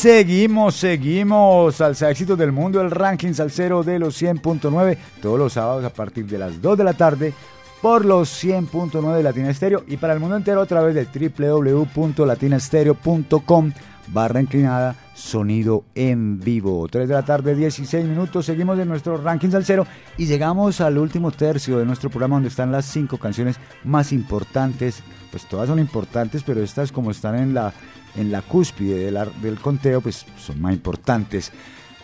Seguimos, seguimos. Salsa Éxitos del Mundo, el ranking salsero de los 100.9, todos los sábados a partir de las 2 de la tarde por los 100.9 de Latina Estéreo y para el mundo entero a través de www.latinastereo.com barra inclinada sonido en vivo. 3 de la tarde, 16 minutos. Seguimos en nuestro ranking salsero y llegamos al último tercio de nuestro programa donde están las cinco canciones más importantes. Pues todas son importantes, pero estas como están en la en la cúspide ar- del conteo, pues son más importantes.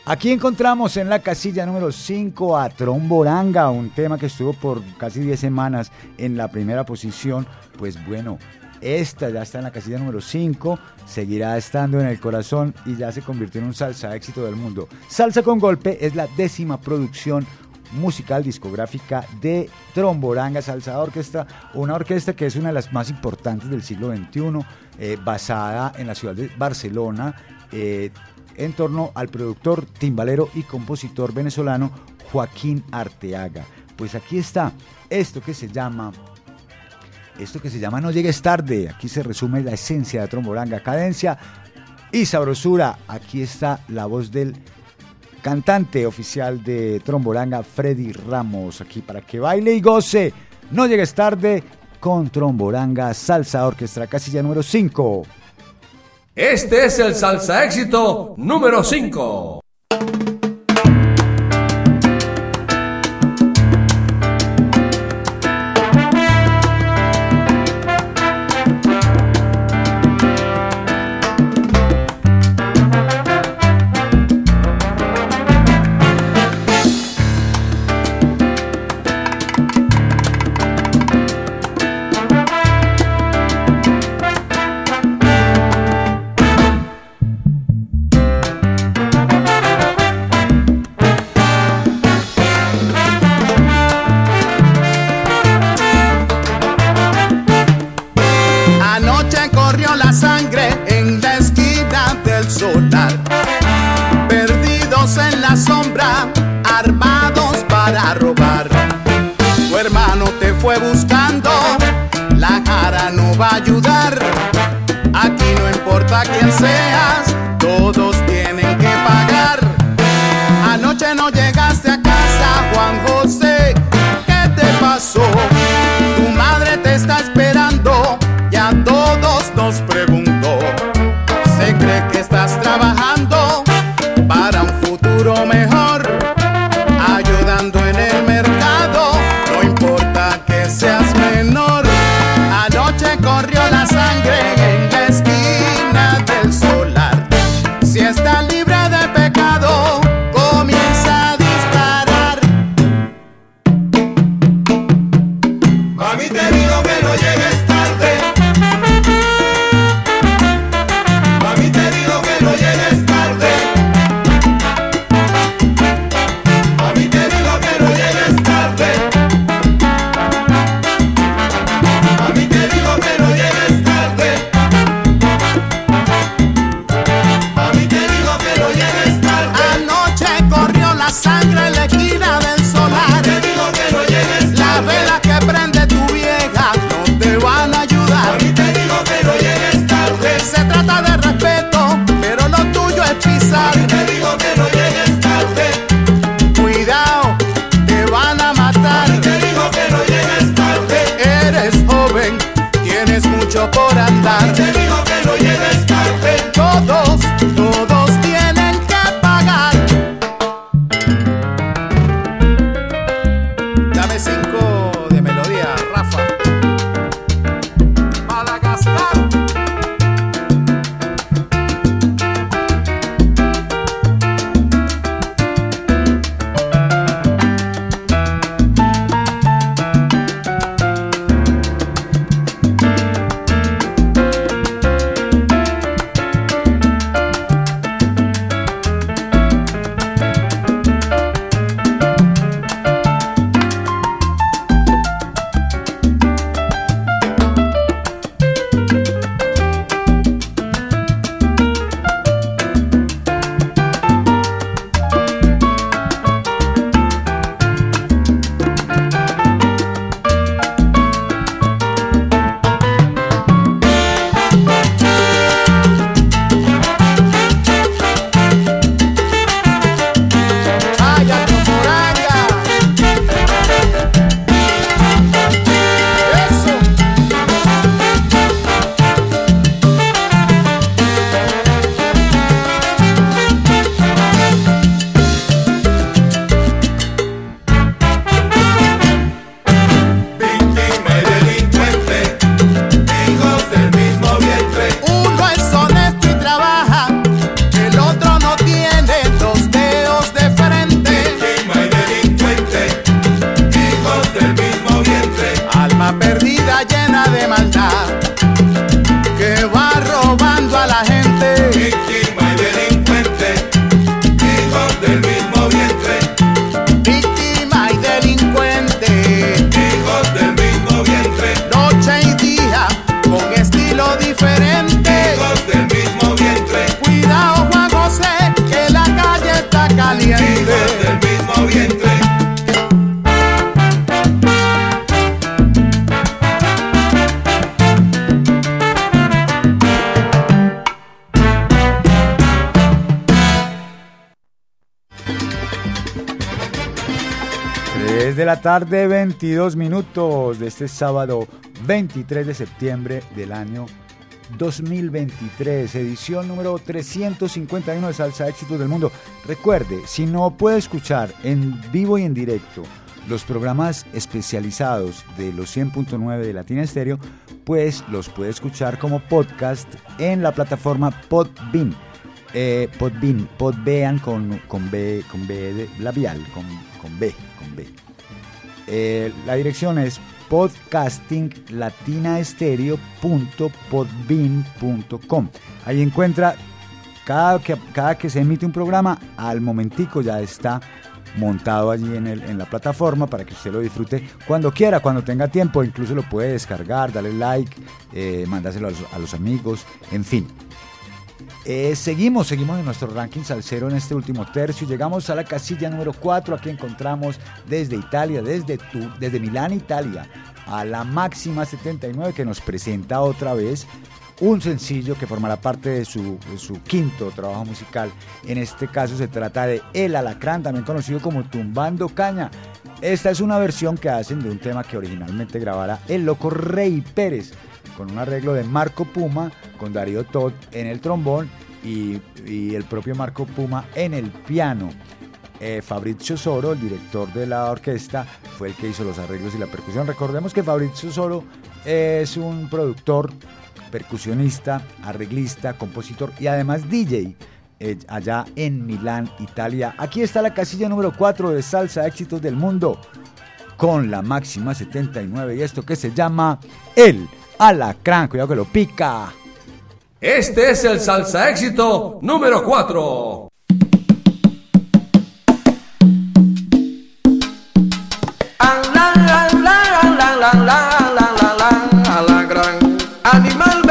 Aquí encontramos en la casilla número 5 a Tromboranga, un tema que estuvo por casi 10 semanas en la primera posición. Pues bueno, esta ya está en la casilla número 5, seguirá estando en el corazón y ya se convirtió en un salsa éxito del mundo. Salsa con golpe es la décima producción musical discográfica de Tromboranga Salsa Orquesta, una orquesta que es una de las más importantes del siglo XXI, eh, basada en la ciudad de Barcelona, eh, en torno al productor, timbalero y compositor venezolano Joaquín Arteaga. Pues aquí está esto que se llama esto que se llama No llegues tarde. Aquí se resume la esencia de Tromboranga, cadencia y sabrosura. Aquí está la voz del cantante oficial de Tromboranga, Freddy Ramos, aquí para que baile y goce. No llegues tarde con Tromboranga Salsa Orquestra, casilla número 5. Este es el salsa éxito número 5. Va a ayudar. Aquí no importa quién seas, tarde, 22 minutos de este sábado 23 de septiembre del año 2023, edición número 351 de Salsa Éxitos del Mundo. Recuerde, si no puede escuchar en vivo y en directo los programas especializados de los 100.9 de Latina Estéreo, pues los puede escuchar como podcast en la plataforma Podbean. Eh, Podbean, Podbean con, con B, con B de labial, con, con B, con B. Eh, la dirección es podcastinglatinaestereo.podbean.com. Ahí encuentra cada que, cada que se emite un programa, al momentico ya está montado allí en, la plataforma para que usted lo disfrute cuando quiera, cuando tenga tiempo, incluso lo puede descargar, darle like, eh, mandárselo a los amigos, en fin. Eh, seguimos, seguimos en nuestro ranking salsero en este último tercio. Llegamos a la casilla número 4. Aquí encontramos desde Italia, desde, tu, desde Milán, Italia, a la máxima 79 que nos presenta otra vez un sencillo que formará parte de su, de su quinto trabajo musical. En este caso se trata de El Alacrán, también conocido como Tumbando Caña. Esta es una versión que hacen de un tema que originalmente grabara el loco Rey Pérez, con un arreglo de Marco Puma, con Darío Todd en el trombón y, el propio Marco Puma en el piano. Eh, Fabrizio Soro, el director de la orquesta, fue el que hizo los arreglos y la percusión. Recordemos que Fabrizio Soro es un productor, percusionista, arreglista, compositor y además DJ eh, allá en Milán, Italia. Aquí está la casilla número 4 de Salsa Éxitos del Mundo con la máxima 79 y esto que se llama El Alacrán. Cuidado que lo pica. Este es el salsa éxito número 4. Animal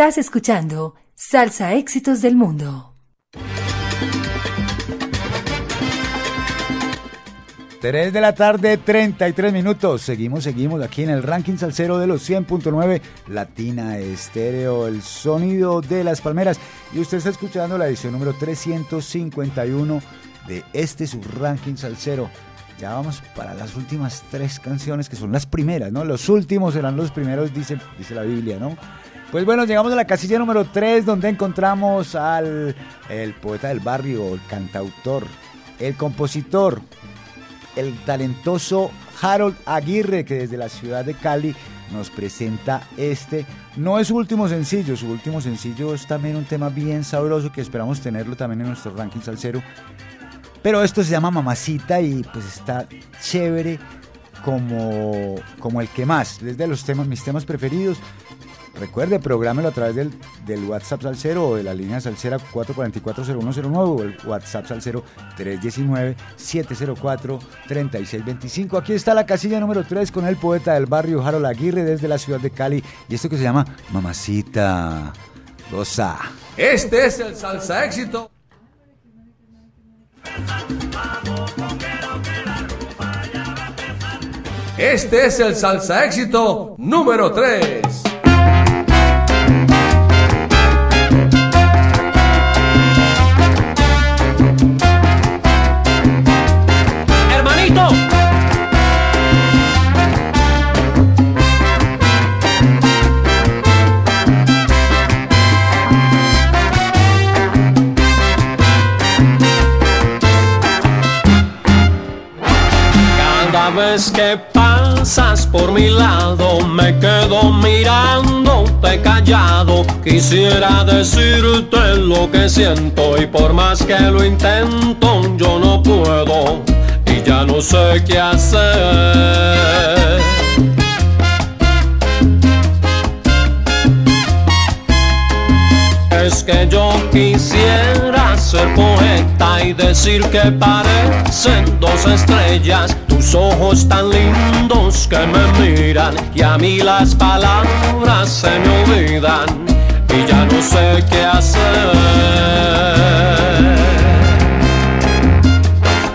Estás escuchando Salsa Éxitos del Mundo. 3 de la tarde, 33 minutos. Seguimos, seguimos aquí en el ranking salsero de los 100.9 Latina Estéreo, el sonido de las palmeras. Y usted está escuchando la edición número 351 de este su ranking salsero. Ya vamos para las últimas tres canciones que son las primeras, ¿no? Los últimos serán los primeros, dice, dice la Biblia, ¿no? Pues bueno, llegamos a la casilla número 3 donde encontramos al el poeta del barrio, el cantautor, el compositor, el talentoso Harold Aguirre, que desde la ciudad de Cali nos presenta este. No es su último sencillo, su último sencillo es también un tema bien sabroso que esperamos tenerlo también en nuestro ranking salsero. Pero esto se llama Mamacita y pues está chévere como, como el que más. Es de los temas, mis temas preferidos. Recuerde, prográmelo a través del, del WhatsApp Salcero o de la línea Salcera 444-0109 o el WhatsApp Salcero 319-704-3625. Aquí está la casilla número 3 con el poeta del barrio Harold Aguirre desde la ciudad de Cali. Y esto que se llama Mamacita. Goza. Este es el salsa éxito. Este es el salsa éxito número 3. Vez que pasas por mi lado me quedo mirándote callado. Quisiera decirte lo que siento y por más que lo intento yo no puedo y ya no sé qué hacer. Es que yo quisiera ser poeta y decir que parecen dos estrellas, ojos tan lindos que me miran y a mí las palabras se me olvidan y ya no sé qué hacer.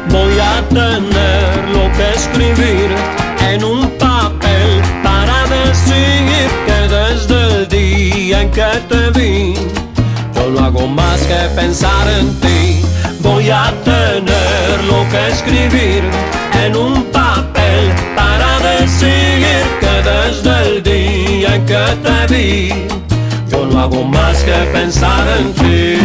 Voy a tener lo que escribir en un papel para decir que desde el día en que te vi, yo no hago más que pensar en ti. Voy a tener lo que escribir en un papel para decir que desde el día en que te vi, yo no hago más que pensar en ti.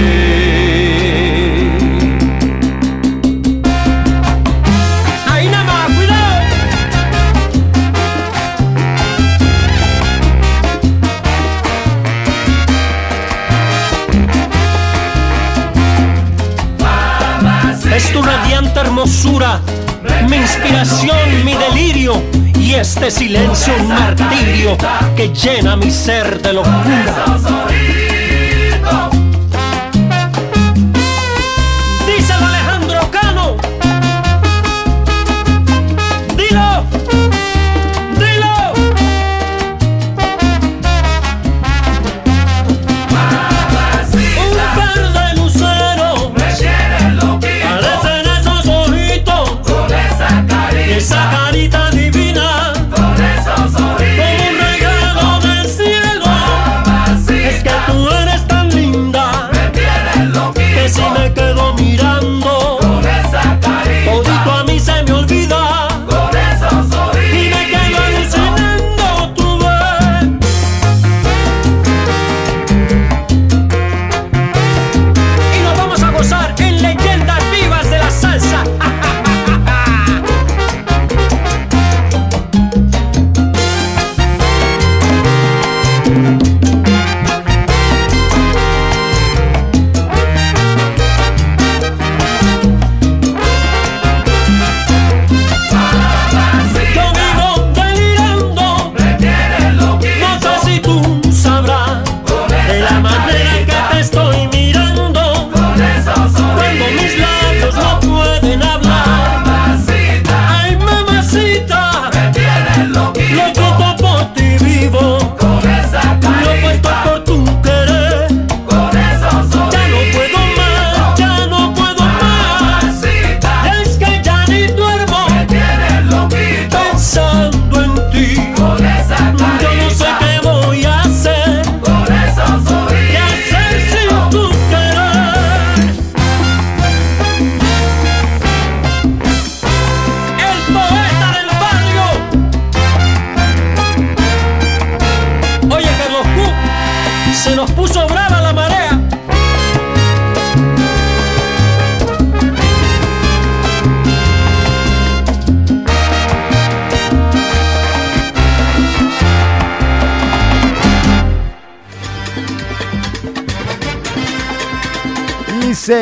Ahí nada más, cuidado. Es tu radiante hermosura, mi inspiración, mi delirio y este silencio un martirio que llena mi ser de locura.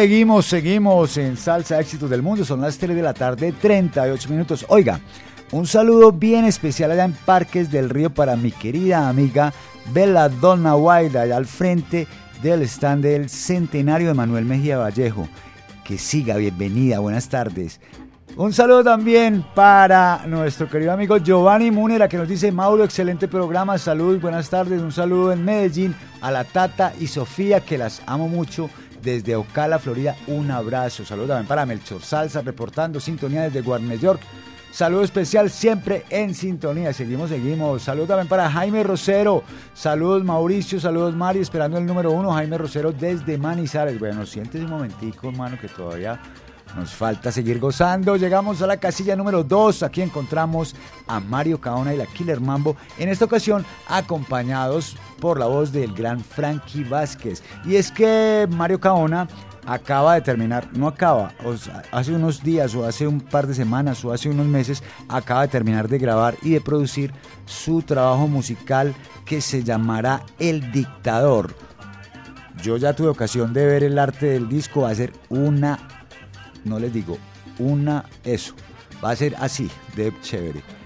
Seguimos, seguimos en Salsa Éxitos del Mundo. Son las 3 de la tarde, 38 minutos. Oiga, un saludo bien especial allá en Parques del Río para mi querida amiga Bella Donna White, allá al frente del stand del centenario de Manuel Mejía Vallejo. Que siga, bienvenida, buenas tardes. Un saludo también para nuestro querido amigo Giovanni Munera que nos dice, Mauro, excelente programa, salud, buenas tardes, un saludo en Medellín a la Tata y Sofía que las amo mucho desde Ocala, Florida, un abrazo, saludo también para Melchor Salsa reportando sintonía desde Guarne York. Saludo especial siempre en sintonía. Seguimos, seguimos. Saludos también para Jaime Rosero. Saludos Mauricio, saludos Mari, esperando el número uno. Jaime Rosero desde Manizales. Bueno, siéntese un momentico, hermano, que todavía nos falta seguir gozando. Llegamos a la casilla número 2. Aquí encontramos a Mario Caona y la Killer Mambo. En esta ocasión acompañados por la voz del gran Frankie Vázquez. Y es que Mario Caona acaba de terminar, no acaba, hace unos días o hace un par de semanas o hace unos meses, acaba de terminar de grabar y de producir su trabajo musical que se llamará El Dictador. Yo ya tuve ocasión de ver el arte del disco, va a ser una no les digo, una eso. Va a ser así, de chévere.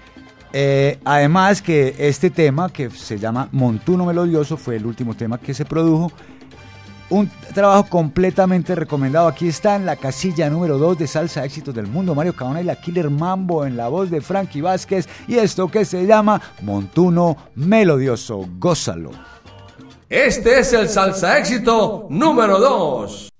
Eh, además que este tema que se llama Montuno Melodioso fue el último tema que se produjo. Un trabajo completamente recomendado. Aquí está en la casilla número 2 de Salsa Éxitos del Mundo. Mario Cabana y la Killer Mambo en la voz de Frankie Vázquez. Y esto que se llama Montuno Melodioso. Gózalo. Este es el salsa éxito número 2.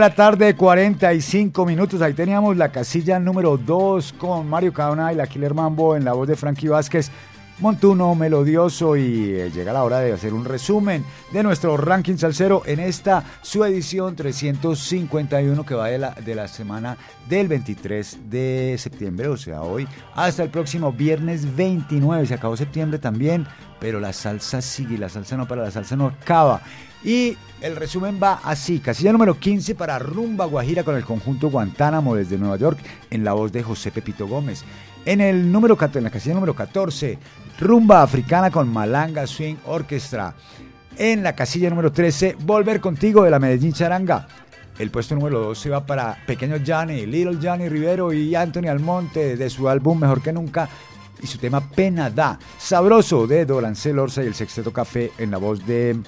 La tarde, 45 minutos. Ahí teníamos la casilla número 2 con Mario Caona y la Killer Mambo en la voz de Frankie Vázquez. Montuno, melodioso y eh, llega la hora de hacer un resumen de nuestro ranking salsero en esta su edición 351 que va de la, de la semana del 23 de septiembre, o sea, hoy, hasta el próximo viernes 29. Se acabó septiembre también, pero la salsa sigue, la salsa no para, la salsa no acaba. Y el resumen va así, casilla número 15 para Rumba Guajira con el conjunto Guantánamo desde Nueva York en la voz de José Pepito Gómez. En el número 14, en la casilla número 14, Rumba Africana con Malanga Swing Orchestra. En la casilla número 13, Volver Contigo de la Medellín Charanga. El puesto número 12 va para Pequeño Johnny, Little Johnny Rivero y Anthony Almonte de su álbum Mejor que Nunca y su tema Pena Da. Sabroso de Dolancel Orsa y el Sexteto Café en la voz de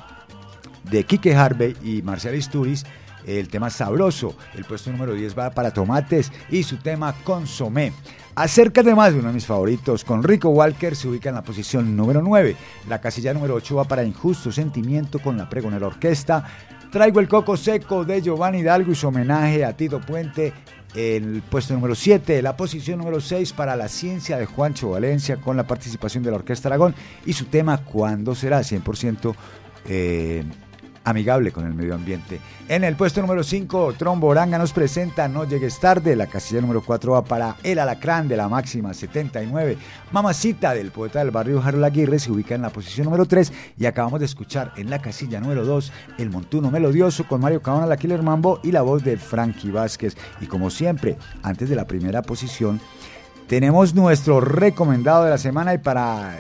de Quique Harvey y Marcial Isturiz, el tema Sabroso. El puesto número 10 va para Tomates y su tema Consomé. Acércate más, uno de mis favoritos, con Rico Walker se ubica en la posición número 9. La casilla número 8 va para Injusto Sentimiento con la Pregonera Orquesta. Traigo el coco seco de Giovanni Hidalgo y su homenaje a Tito Puente. El puesto número 7, la posición número 6 para la ciencia de Juancho Valencia con la participación de la Orquesta Aragón y su tema ¿Cuándo será? 100% eh, amigable con el medio ambiente. En el puesto número 5, Tromboranga nos presenta No llegues tarde. La casilla número 4 va para El Alacrán de la máxima 79. Mamacita del poeta del barrio Harold Aguirre se ubica en la posición número 3 y acabamos de escuchar en la casilla número 2 El Montuno Melodioso con Mario Cabana, la Killer Mambo y la voz de Frankie Vázquez. Y como siempre, antes de la primera posición, tenemos nuestro recomendado de la semana y para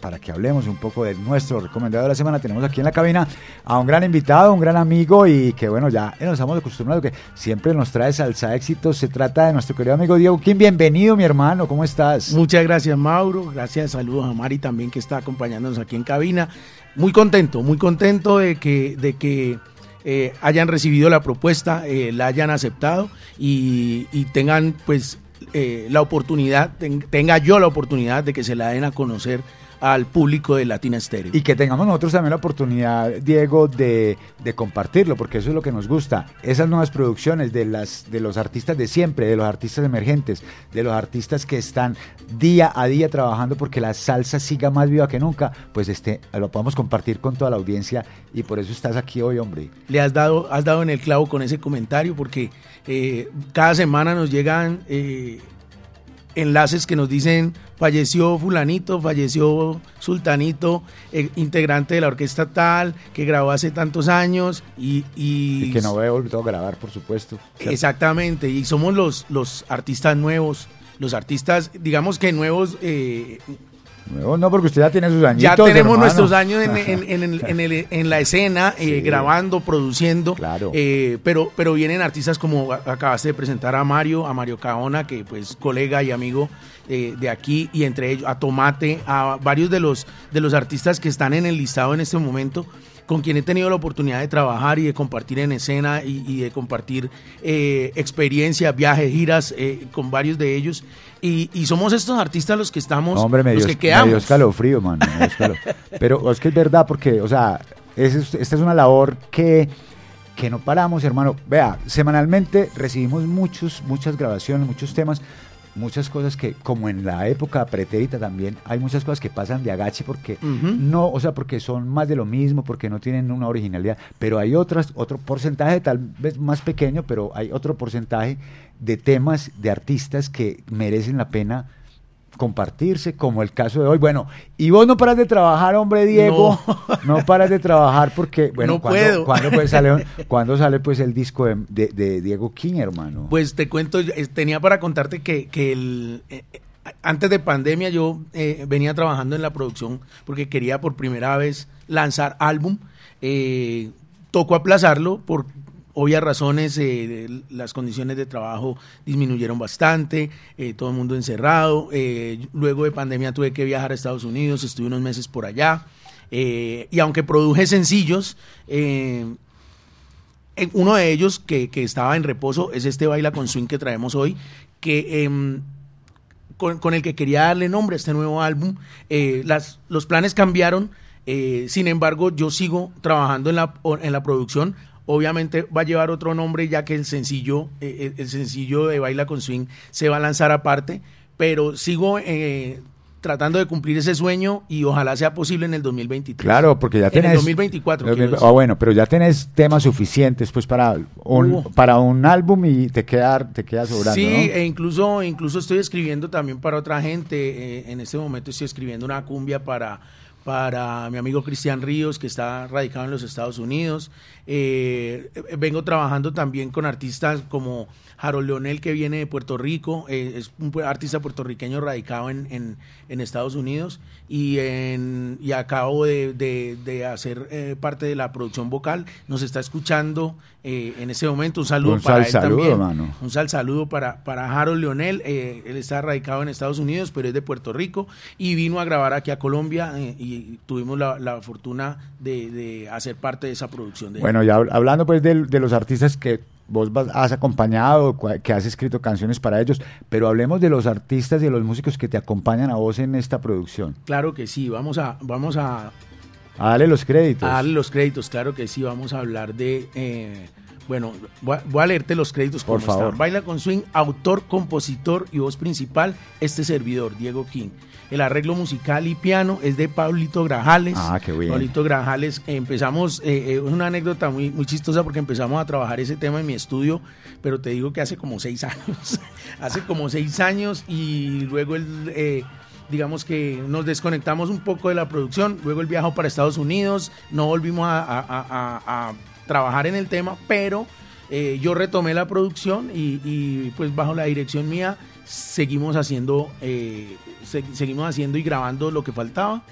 para que hablemos un poco de nuestro recomendado de la semana. Tenemos aquí en la cabina a un gran invitado, un gran amigo y que bueno, ya nos estamos acostumbrados que siempre nos trae salsa éxitos. Se trata de nuestro querido amigo Diego Kim. Bienvenido, mi hermano, ¿cómo estás? Muchas gracias, Mauro. Gracias, saludos a Mari también que está acompañándonos aquí en cabina. Muy contento, muy contento de que, de que eh, hayan recibido la propuesta, eh, la hayan aceptado y, tengan pues eh, la oportunidad, ten- tenga yo la oportunidad de que se la den a conocer al público de Latina Estéreo. Y que tengamos nosotros también la oportunidad, Diego, de, de compartirlo, porque eso es lo que nos gusta. Esas nuevas producciones de, las, de los artistas de siempre, de los artistas emergentes, de los artistas que están día a día trabajando porque la salsa siga más viva que nunca, pues este, lo podemos compartir con toda la audiencia y por eso estás aquí hoy, hombre. le has dado, has dado en el clavo con ese comentario porque eh, cada semana nos llegan eh, enlaces que nos dicen falleció fulanito, falleció sultanito, eh, integrante de la orquesta tal, que grabó hace tantos años y... y- Y que no veo volvido a grabar, por supuesto. Exactamente, y somos los, los artistas nuevos, los artistas, digamos que nuevos, eh, No, porque usted ya tiene sus añitos. Ya tenemos hermano. nuestros años en, en- en el- la escena, eh, grabando, produciendo. Claro. eh, pero, pero vienen artistas como acabaste de presentar a Mario, a Mario Caona, que pues colega y amigo eh, de aquí, y entre ellos a Tomate, a varios de los, de los artistas que están en el listado en este momento con quien he tenido la oportunidad de trabajar y de compartir en escena y, y de compartir eh, experiencias, viajes, giras eh, con varios de ellos. Y, y somos estos artistas los que estamos, No, hombre, me los dio, que me quedamos. dio escalofrío, mano. me dio escalofrío. Pero es que es verdad, porque, o sea, es- esta es una labor que, que no paramos, hermano. Vea, semanalmente recibimos muchos, muchas grabaciones, muchos temas, muchas cosas que, como en la época pretérita también, hay muchas cosas que pasan de agache porque no, o sea, porque son más de lo mismo, porque no tienen una originalidad, pero hay otras, otro porcentaje tal vez más pequeño, pero hay otro porcentaje de temas de artistas que merecen la pena compartirse, como el caso de hoy. Bueno, y vos no paras de trabajar, hombre Diego, no, paras de trabajar porque, bueno, No ¿cuándo, puedo. ¿cuándo, pues, sale, cuándo sale pues el disco de, de- de Diego King, hermano? Pues te cuento, eh, tenía para contarte que, que el, eh, eh, antes de pandemia yo eh, venía trabajando en la producción porque quería por primera vez lanzar álbum. Eh, tocó aplazarlo por obvias razones, eh, las condiciones de trabajo disminuyeron bastante, eh, todo el mundo encerrado. eh, luego de pandemia tuve que viajar a Estados Unidos, estuve unos meses por allá. y aunque produje sencillos, en- uno de ellos que, que estaba en reposo es este Baila con Swing que traemos hoy, que em, con, con el que quería darle nombre a este nuevo álbum. Las, los planes cambiaron, sin embargo yo sigo trabajando en la, en la producción. Obviamente va a llevar otro nombre ya que el sencillo, eh, el, el sencillo de Baila con Swing se va a lanzar aparte, pero sigo eh, tratando de cumplir ese sueño y ojalá sea posible en el 2023. Claro, porque ya En tenés... el 2024. quiero decir. Ah, bueno, pero ya tenés temas suficientes pues para un, Uh. para un álbum y te queda, te queda sobrando, Sí, ¿no? e incluso, incluso estoy escribiendo también para otra gente. eh, en este momento estoy escribiendo una cumbia para, para mi amigo Cristian Ríos, que está radicado en los Estados Unidos. Eh, vengo trabajando también con artistas como Harold Leonel, que viene de Puerto Rico, eh, es un artista puertorriqueño radicado en, en- en Estados Unidos y, en, y acabo de, de- de hacer eh, parte de la producción vocal. Nos está escuchando eh, en este momento. Un saludo Un para sal él saludo, también. mano. Un sal saludo para, para Harold Leonel. él está radicado en Estados Unidos, pero es de Puerto Rico y vino a grabar aquí a Colombia y tuvimos la, la fortuna de, de hacer parte de esa producción. De Bueno, ya hab- hablando pues de, de los artistas que vos vas- has acompañado, que has escrito canciones para ellos, pero hablemos de los artistas y de los músicos que te acompañan a vos en esta producción. Claro que sí, vamos a, vamos a, A darle los créditos. a darle los créditos, claro que sí, vamos a hablar de... eh, bueno, voy a, voy a leerte los créditos Por favor. Baila con Swing, autor, compositor y voz principal, este servidor, Diego King. El arreglo musical y piano es de Pablito Grajales. Ah, qué bien. Pablito Grajales, empezamos, eh, eh, es una anécdota muy, muy chistosa porque empezamos a trabajar ese tema en mi estudio, pero te digo que hace como seis años. hace como seis años y luego él, eh, digamos que nos desconectamos un poco de la producción, luego él viajó para Estados Unidos, no volvimos a, a- a- a- a trabajar en el tema, pero eh, yo retomé la producción y, y, pues bajo la dirección mía seguimos haciendo, eh, se- seguimos haciendo y grabando lo que faltaba.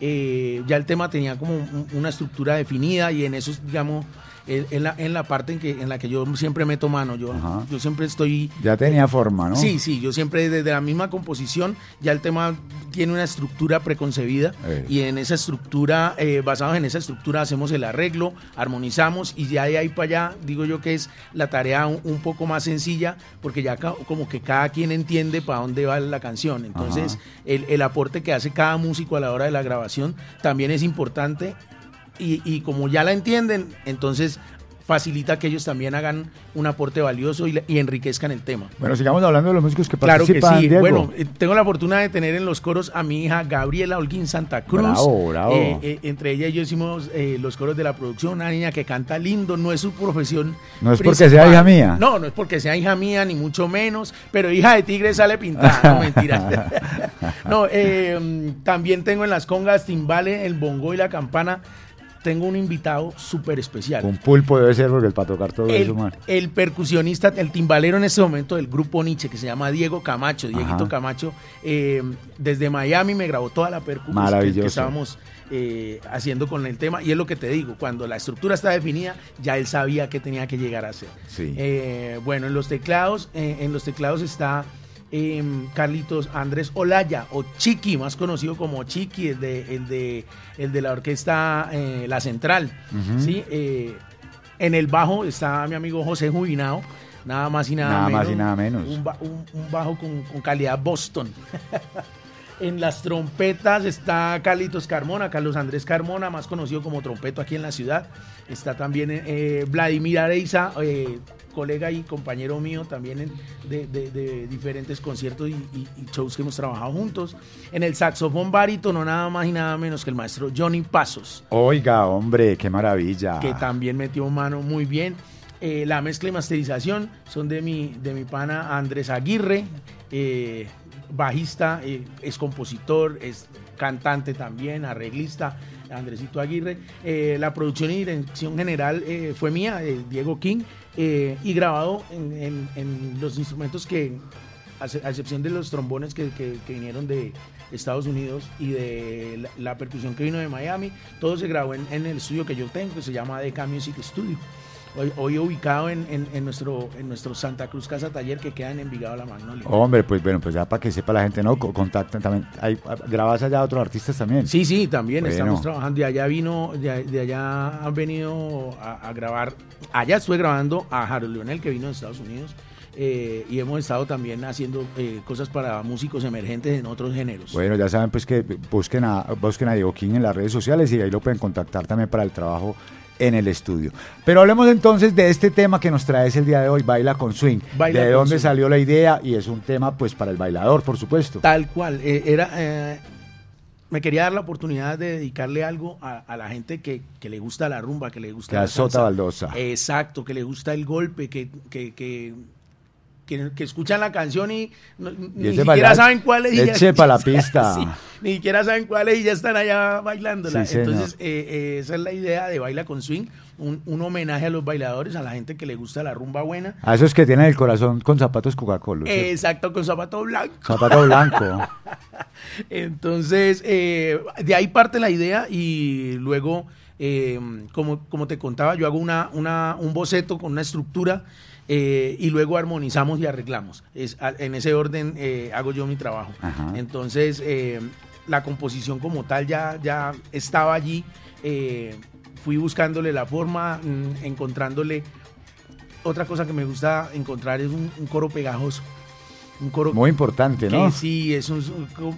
Eh, ya el tema tenía como un- una estructura definida y en eso, digamos, en, la, en la parte en, que, en la que yo siempre meto mano, yo, Ajá. yo siempre estoy Ya tenía forma, ¿no? Sí, sí, yo siempre desde la misma composición, ya el tema tiene una estructura preconcebida Eh. y en esa estructura, eh, basados en esa estructura, hacemos el arreglo, armonizamos y ya de ahí para allá, digo yo que es la tarea un, un poco más sencilla porque ya ca- como que cada quien entiende para dónde va la canción. Entonces, el, el aporte que hace cada músico a la hora de la grabación también es importante y, y como ya la entienden, entonces facilita que ellos también hagan un aporte valioso y, enriquezcan el tema. Bueno, sigamos hablando de los músicos que Claro que participan, sí. Diego. Bueno, eh, tengo la fortuna de tener en los coros a mi hija Gabriela Holguín Santa Cruz. Bravo, bravo. Eh, eh, entre ella y yo hicimos los coros de la producción. Una niña que canta lindo, no es su profesión. No es porque principal. sea hija mía. No, no es porque sea hija mía, ni mucho menos. Pero hija de tigre sale pintada. No, mentira. no, mm, también tengo en las congas, timbales, el bongo y la campana tengo un invitado súper especial. Un pulpo debe ser porque para tocar todo el, eso, man. el percusionista, el timbalero en este momento del grupo Nietzsche, que se llama Diego Camacho, Dieguito Ajá. Camacho, eh, desde Miami me grabó toda la percusión que, que estábamos eh, haciendo con el tema. Y es lo que te digo, cuando la estructura está definida, ya él sabía qué tenía que llegar a hacer. Sí. Eh, bueno, en los teclados, en los teclados está eh, Carlitos Andrés Olaya, o Chiqui, más conocido como Chiqui, el de, el de, el de la orquesta eh, La Central. ¿sí? Eh, en el bajo está mi amigo José Jubinao, nada más y nada, Nada menos. más y nada menos. Un, ba- un- un bajo con, con calidad Boston. En las trompetas está Carlitos Carmona, Carlos Andrés Carmona, más conocido como trompeto aquí en la ciudad. Está también eh, Vladimir Areiza, eh, colega y compañero mío también en- de, de- de diferentes conciertos y, y- y shows que hemos trabajado juntos. En el saxofón barítono, nada más y nada menos que el maestro Johnny Pasos Oiga, hombre, qué maravilla. que también metió mano muy bien. Eh, la mezcla y masterización son de mi, de mi pana Andrés Aguirre, eh, bajista, eh, es compositor, es cantante también, arreglista, Andresito Aguirre. Eh, la producción y dirección general fue mía, Diego King, eh, y grabado en, los instrumentos que, a ce- a excepción de los trombones que, que- vinieron de Estados Unidos y de la, percusión que vino de Miami, todo se grabó en, el estudio que yo tengo, que se llama DK Music Studio. Hoy, hoy ubicado en, en- en nuestro, en nuestro Santa Cruz Casa Taller que queda en Envigado La Magnolia. Hombre, pues bueno, pues ya para que sepa la gente, ¿no? Co- Contactan también. Hay, ¿Grabas allá a otros artistas también? Sí, sí, también Bueno. estamos trabajando. De allá vino, de, de allá han venido a, a grabar. Allá estuve grabando a Harold Leonel, que vino de Estados Unidos. eh, y hemos estado también haciendo eh, cosas para músicos emergentes en otros géneros. Bueno, ya saben pues que busquen a, busquen a Diego King en las redes sociales y ahí lo pueden contactar también para el trabajo en el estudio. Pero hablemos entonces de este tema que nos traes el día de hoy, Baila con Swing. Baila ¿De dónde Swing. salió la idea? Y es un tema pues para el bailador, por supuesto. Tal cual. eh, era, eh, me quería dar la oportunidad de dedicarle algo a, a la gente que, que le gusta la rumba, que le gusta Que la salsa. baldosa. Exacto, que le gusta el golpe, que, que, que, que- que escuchan la canción y no- ni siquiera bailar, saben cuál es. y ya- eche pa' la pista. Sí, ni siquiera saben cuál es y ya están allá bailándola. Sí. Entonces, eh, eh, esa es la idea de Baila con Swing, un, un homenaje a los bailadores, a la gente que le gusta la rumba buena. A esos que tienen el corazón con zapatos Coca-Cola. ¿sí? Exacto, con zapato blanco. Zapato blanco. Entonces, eh, de ahí parte la idea y luego, eh, como, como te contaba, yo hago una, una- un boceto con una estructura eh, y luego armonizamos y arreglamos. Es, en ese orden eh, hago yo mi trabajo. Ajá. Entonces, eh, la composición como tal ya, ya estaba allí. eh, fui buscándole la forma, mm, encontrándole... Otra cosa que me gusta encontrar es un, un coro pegajoso. Un coro Muy importante, ¿no? que sí, es un,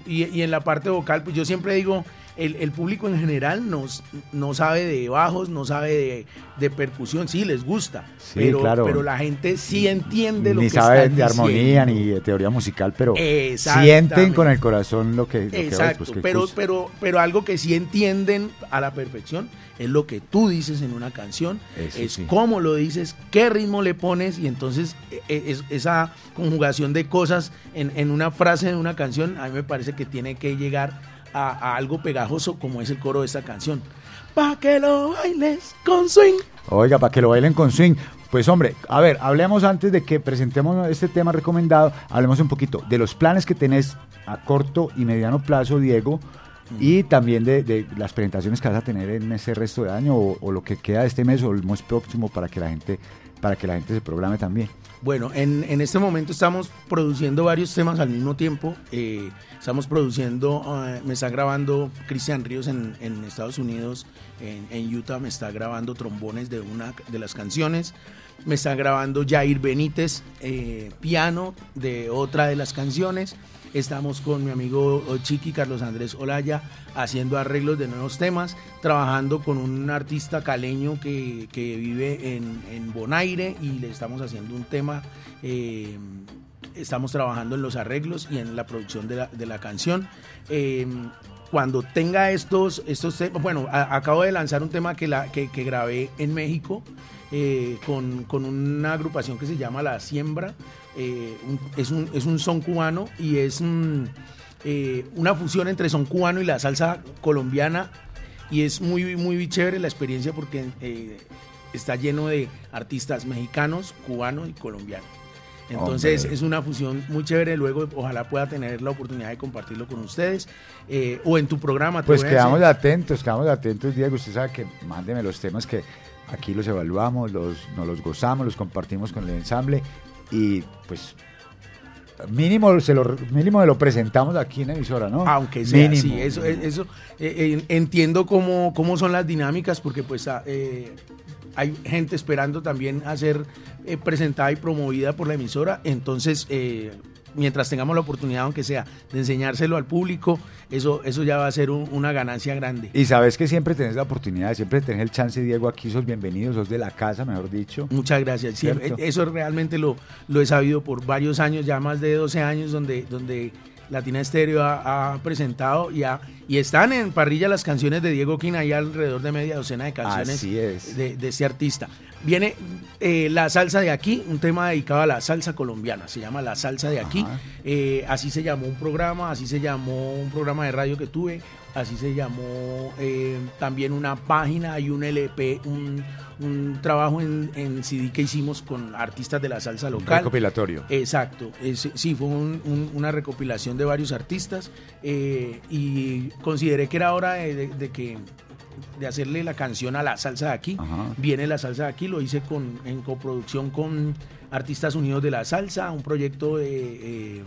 y, y en la parte vocal, pues yo siempre digo, el, el público en general no, no sabe de bajos, no sabe de, de percusión, sí, les gusta, Sí, pero, claro. pero la gente sí entiende lo Ni que sabe están de armonía diciendo. ni de teoría musical, pero sienten con el corazón lo que, lo que Exacto, pues, qué pero, pero, pero algo que sí entienden a la perfección es lo que tú dices en una canción, Eso es sí. cómo lo dices, qué ritmo le pones y entonces eh, es- esa conjugación de cosas en, en una frase de una canción a mí me parece que tiene que llegar a, a algo pegajoso como es el coro de esta canción. Pa' que lo bailes con swing. Oiga, para que lo bailen con swing. Pues hombre, a ver, hablemos antes de que presentemos este tema recomendado, hablemos un poquito de los planes que tenés a corto y mediano plazo, Diego, y también de, de las presentaciones que vas a tener en ese resto de año o, o lo que queda de este mes o el mes próximo para que la gente, para que la gente se programe también. Bueno, en, en este momento estamos produciendo varios temas al mismo tiempo. Eh, estamos produciendo, eh, me está grabando Cristian Ríos en, en Estados Unidos, en, en Utah, me está grabando trombones de una de las canciones. Me está grabando Jair Benítez, eh, piano de otra de las canciones. Estamos con mi amigo Chiqui Carlos Andrés Olaya haciendo arreglos de nuevos temas, trabajando con un artista caleño que, que vive en, en Bonaire y le estamos haciendo un tema. eh, estamos trabajando en los arreglos y en la producción de la, de la canción. Eh, cuando tenga estos, estos temas, bueno, acabo de lanzar un tema que, la, que, que grabé en México eh, con, con una agrupación que se llama La Siembra. Eh, un- es, un, es un son cubano y es mm, eh, una fusión entre son cubano y la salsa colombiana. y es muy, muy chévere la experiencia porque está lleno de artistas mexicanos, cubanos y colombianos. Entonces es una fusión muy chévere. Luego ojalá pueda tener la oportunidad de compartirlo con ustedes eh, o en tu programa. Pues quedamos atentos, quedamos atentos, Diego. Usted sabe que mándeme los temas que aquí los evaluamos, los, nos los gozamos, los compartimos con el ensamble y pues mínimo se lo mínimo lo presentamos aquí en emisora, ¿no? Aunque sea, Mínimo. sí, eso, eso eh, eh, entiendo cómo, cómo son las dinámicas, porque pues ah, eh, hay gente esperando también a ser eh, presentada y promovida por la emisora, entonces eh, mientras tengamos la oportunidad, aunque sea, de enseñárselo al público, eso, eso ya va a ser un- una ganancia grande. Y sabes que siempre tenés la oportunidad, siempre tenés el chance, Diego, aquí sos bienvenido, sos de la casa, mejor dicho. Muchas gracias. Sí, eso realmente lo, lo he sabido por varios años, ya más de 12 años, donde, donde Latina Estéreo ha, ha presentado y, ha- y están en parrilla las canciones de Diego Quina, hay alrededor de media docena de canciones es. de, de este artista. Viene eh, la salsa de aquí, un tema dedicado a la salsa colombiana, se llama La Salsa de aquí. Eh, así se llamó un programa, así se llamó un programa de radio que tuve, así se llamó eh, también una página y un LP, un, un trabajo en, en CD que hicimos con artistas de la salsa Un local. recopilatorio. Exacto, es- sí, fue un- un- una recopilación de varios artistas eh, y consideré que era hora de, de- de que de hacerle la canción a la salsa de aquí. Ajá. Viene la salsa de aquí, lo hice con, en coproducción con Artistas Unidos de la Salsa, un proyecto de, eh,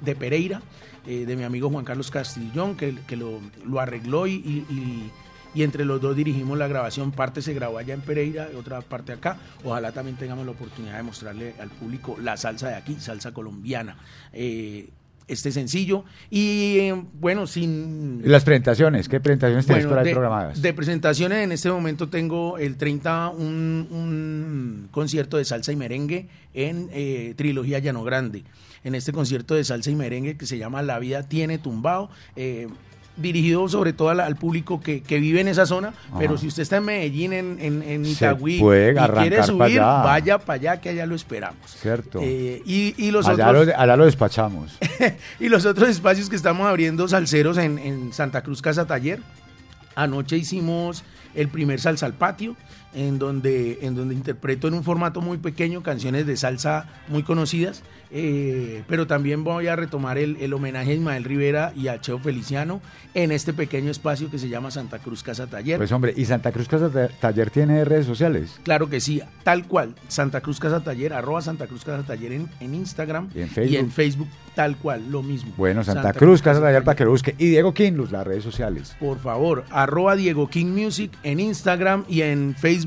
de Pereira, eh, de mi amigo Juan Carlos Castillón, que, que lo, lo arregló y, y- y- entre los dos dirigimos la grabación. Parte se grabó allá en Pereira, y otra parte acá. Ojalá también tengamos la oportunidad de mostrarle al público la salsa de aquí, salsa colombiana. Eh, este sencillo. Y eh, bueno, sin... ¿Y las presentaciones? ¿Qué presentaciones Bueno, por ahí de, programadas? de presentaciones en este momento tengo el 30 un, un concierto de salsa y merengue en eh, Trilogía Llano Grande. En este concierto de salsa y merengue que se llama La vida tiene tumbao. eh, dirigido sobre todo al, al público que, que vive en esa zona, pero si usted está en Medellín, en, en, Itagüí, y quiere subir, vaya para allá que allá lo esperamos. Cierto. Eh, y, y los allá, otros... lo, allá lo despachamos. y los otros espacios que estamos abriendo salseros en, en Santa Cruz Casa Taller. Anoche hicimos el primer salsa al patio, en donde, en donde interpreto en un formato muy pequeño canciones de salsa muy conocidas, eh, pero también voy a retomar el, el homenaje a Ismael Rivera y a Cheo Feliciano en este pequeño espacio que se llama Santa Cruz Casa Taller. Pues hombre, ¿y Santa Cruz Casa Ta- Taller tiene redes sociales? Claro que sí, tal cual. Santa Cruz Casa Taller, arroba Santa Cruz Casa Taller en, en Instagram Y en Facebook. Facebook, tal cual, lo mismo. Bueno, Santa, Cruz Casa Taller para que lo busque. Y Diego Quinlus, las redes sociales. Por favor, arroba Diego King Music en Instagram y en Facebook.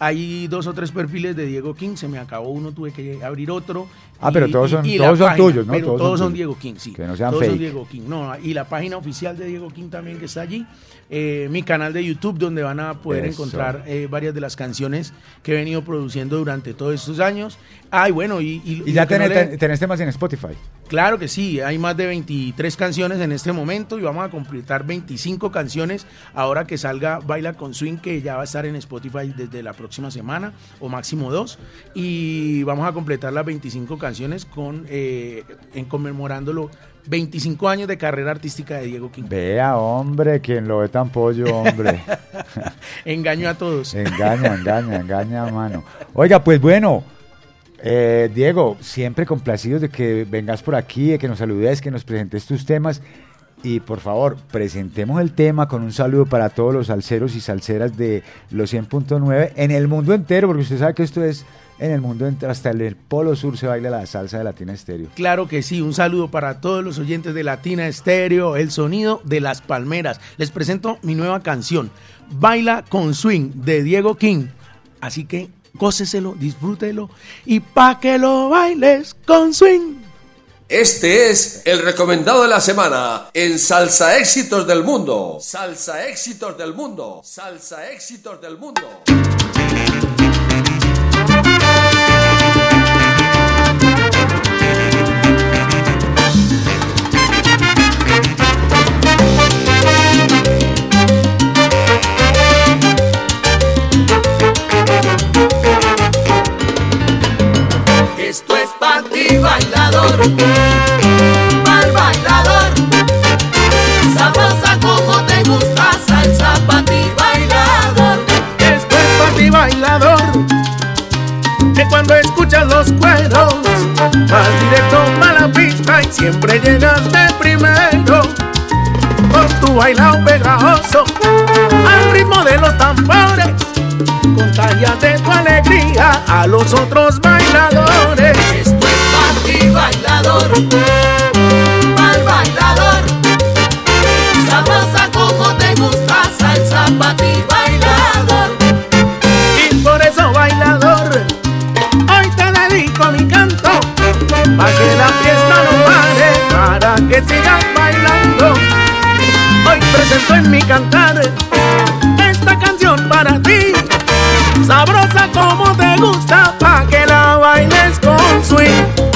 Hay dos o tres perfiles de Diego King, se me acabó uno, tuve que abrir otro. Ah, pero todos son- todos son tuyos, ¿no? Pero Todos todos, son. Diego King, sí. Que no sean todos son. Diego King. No, y la página oficial de Diego King también que está allí. Eh, mi canal de YouTube donde van a poder Eso. encontrar eh, varias de las canciones que he venido produciendo durante todos estos años. Ay, bueno, y... Y lo ya que no tenés, le- tenés temas en Spotify. Claro que sí, hay más de 23 canciones en este momento y vamos a completar 25 canciones ahora que salga Baila con Swing, que ya va a estar en Spotify desde la próxima semana o máximo dos. Y vamos a completar las 25 canciones con eh, en conmemorándolo 25 años de carrera artística de Diego King. Vea, hombre, quien lo ve tan pollo, hombre. Engaño a todos. engaña, engaña, engaña, mano. Oiga, pues bueno, eh, Diego, siempre complacidos de que vengas por aquí, de que nos saludes, que nos presentes tus temas. Y por favor, presentemos el tema con un saludo para todos los salseros y salseras de los 100.9 en el mundo entero, porque usted sabe que esto es en el mundo entero, hasta el polo sur se baila la salsa de Latina Estéreo. Claro que sí, un saludo para todos los oyentes de Latina Estéreo, el sonido de las palmeras. Les presento mi nueva canción, Baila con Swing, de Diego King. Así que góceselo, disfrútelo y pa' que lo bailes con swing. Este es el recomendado de la semana en Salsa Éxitos del Mundo. Salsa Éxitos del Mundo. Salsa Éxitos del Mundo. bailador, mal bailador, sabrosa como te gusta, salsa pa' ti bailador. Es pa' ti bailador, que cuando escuchas los cueros, vas directo a la pista y siempre llegas de primero. por tu bailao pegajoso, al ritmo de los tambores, contagiate tu alegría a los otros bailadores bailador, al bailador. Sabrosa como te gusta, salsa para ti, bailador. Y por eso, bailador, hoy te dedico mi canto. Para que la fiesta no pare, para que sigas bailando. Hoy presento en mi cantar esta canción para ti. Sabrosa como te gusta, pa' que la bailes con swing.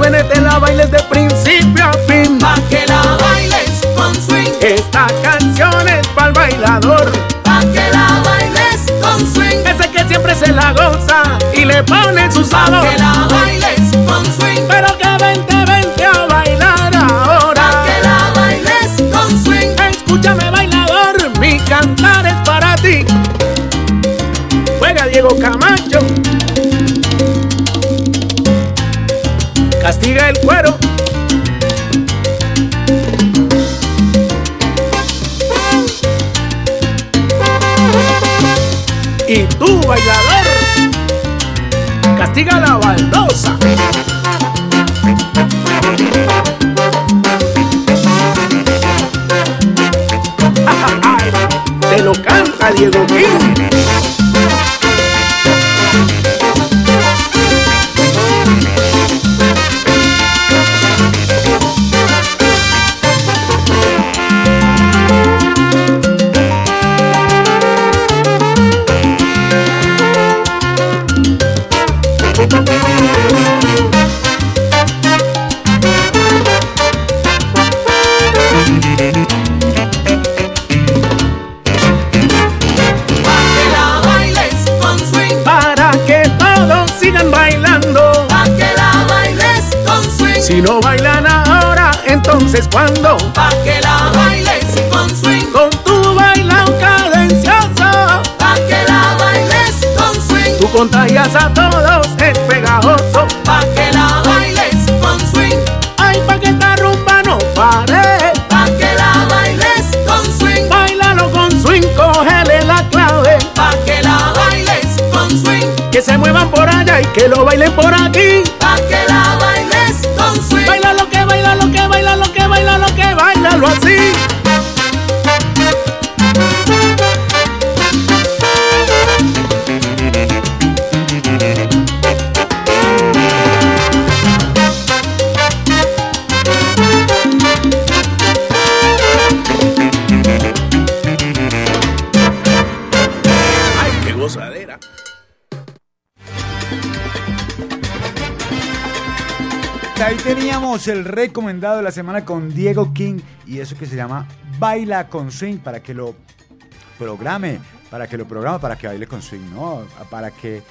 Suene te la bailes de principio a fin. pa' que la bailes con swing, Esta canción es pa'l bailador. pa' que la bailes con swing, Ese que siempre se la goza y le pone su pa' sabor. que la el recomendado de la semana con Diego King y eso que se llama Baila con Swing para que lo programe, para que lo programe, para que baile con swing, ¿no? Para que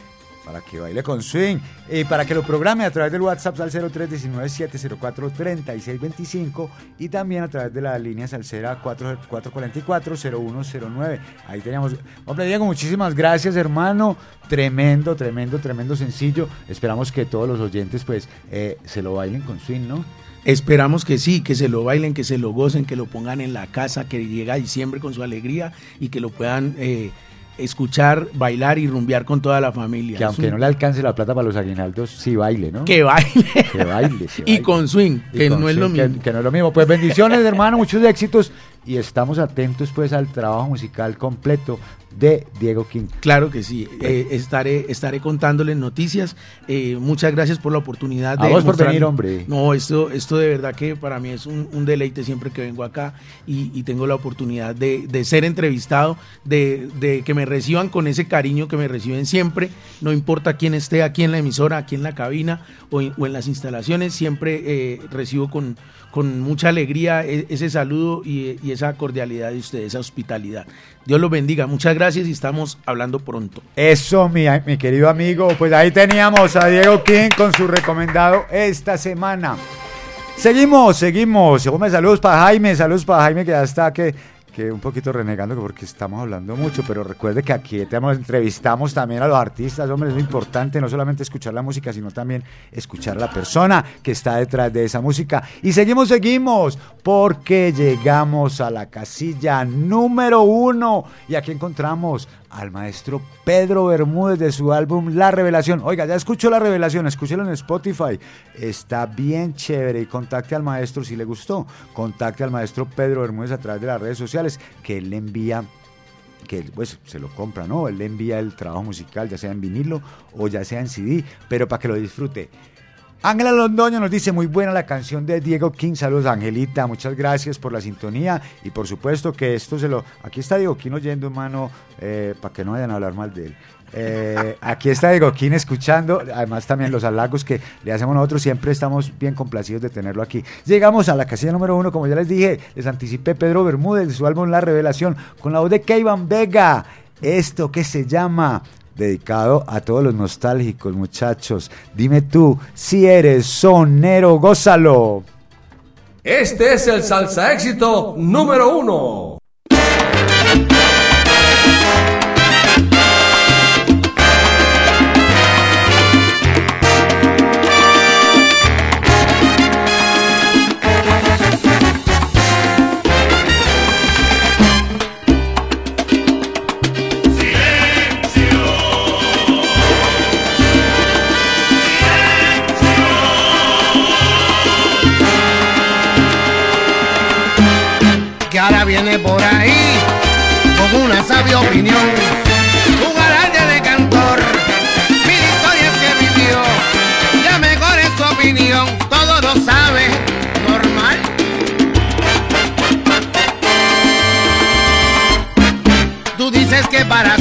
para que baile con swing y para que lo programe a través del WhatsApp al 0319-704-3625 y también a través de la línea salsera 444-0109. Ahí teníamos. Hombre, Diego, muchísimas gracias, hermano. Tremendo, tremendo, tremendo sencillo. Esperamos que todos los oyentes, pues, eh, se lo bailen con swing, ¿no? Esperamos que sí, que se lo bailen, que se lo gocen, que lo pongan en la casa, que llega diciembre con su alegría y que lo puedan eh, escuchar, bailar y rumbear con toda la familia. Que aunque un- no le alcance la plata para los aguinaldos, sí baile, ¿no? Que baile. Que baile. Y con swing, Y que con no es lo swing, que- mismo. Que, no es lo mismo. Pues bendiciones, hermano, muchos éxitos. Y estamos atentos, pues, al trabajo musical completo de Diego King. Claro que sí, eh, estaré, estaré contándoles noticias. Eh, muchas gracias por la oportunidad A de vos por venir, hombre. No, esto, esto de verdad que para mí es un, un deleite siempre que vengo acá y, y tengo la oportunidad de, de ser entrevistado, de, de que me reciban con ese cariño que me reciben siempre, no importa quién esté aquí en la emisora, aquí en la cabina o en, o en las instalaciones, siempre eh, recibo con, con mucha alegría e- ese saludo y, esa cordialidad de ustedes, esa hospitalidad. Dios los bendiga, muchas gracias y estamos hablando pronto. Eso, mi, querido amigo. Pues ahí teníamos a Diego King con su recomendado esta semana. Seguimos, seguimos. Saludos para Jaime, saludos para Jaime que ya está que, que un poquito renegando porque estamos hablando mucho, pero recuerde que aquí tenemos, entrevistamos también a los artistas, hombre, es muy importante no solamente escuchar la música, sino también escuchar a la persona que está detrás de esa música. Y seguimos, seguimos, porque llegamos a la casilla número uno y aquí encontramos al maestro Pedro Bermúdez de su álbum La Revelación. Oiga, ya escuchó La Revelación, escúchelo en Spotify. Está bien chévere y contacte al maestro si le gustó. Contacte al maestro Pedro Bermúdez a través de las redes sociales que él le envía que pues se lo compra, ¿no? Él le envía el trabajo musical, ya sea en vinilo o ya sea en CD, pero para que lo disfrute. Ángela Londoño nos dice muy buena la canción de Diego King. Saludos, Angelita. Muchas gracias por la sintonía. Y por supuesto que esto se lo. Aquí está Diego King oyendo, hermano, eh, para que no vayan a hablar mal de él. Eh, aquí está Diego King escuchando. Además, también los halagos que le hacemos nosotros. Siempre estamos bien complacidos de tenerlo aquí. Llegamos a la casilla número uno, como ya les dije. Les anticipé Pedro Bermúdez de su álbum La Revelación con la voz de Keivan Vega. Esto que se llama dedicado a todos los nostálgicos, muchachos. Dime tú, si eres sonero, gózalo. Este es el salsa éxito número uno. Viene por ahí con una sabia opinión. Un garaje de cantor, mil historias que vivió. Ya mejor es su opinión, todo lo sabe, normal. Tú dices que para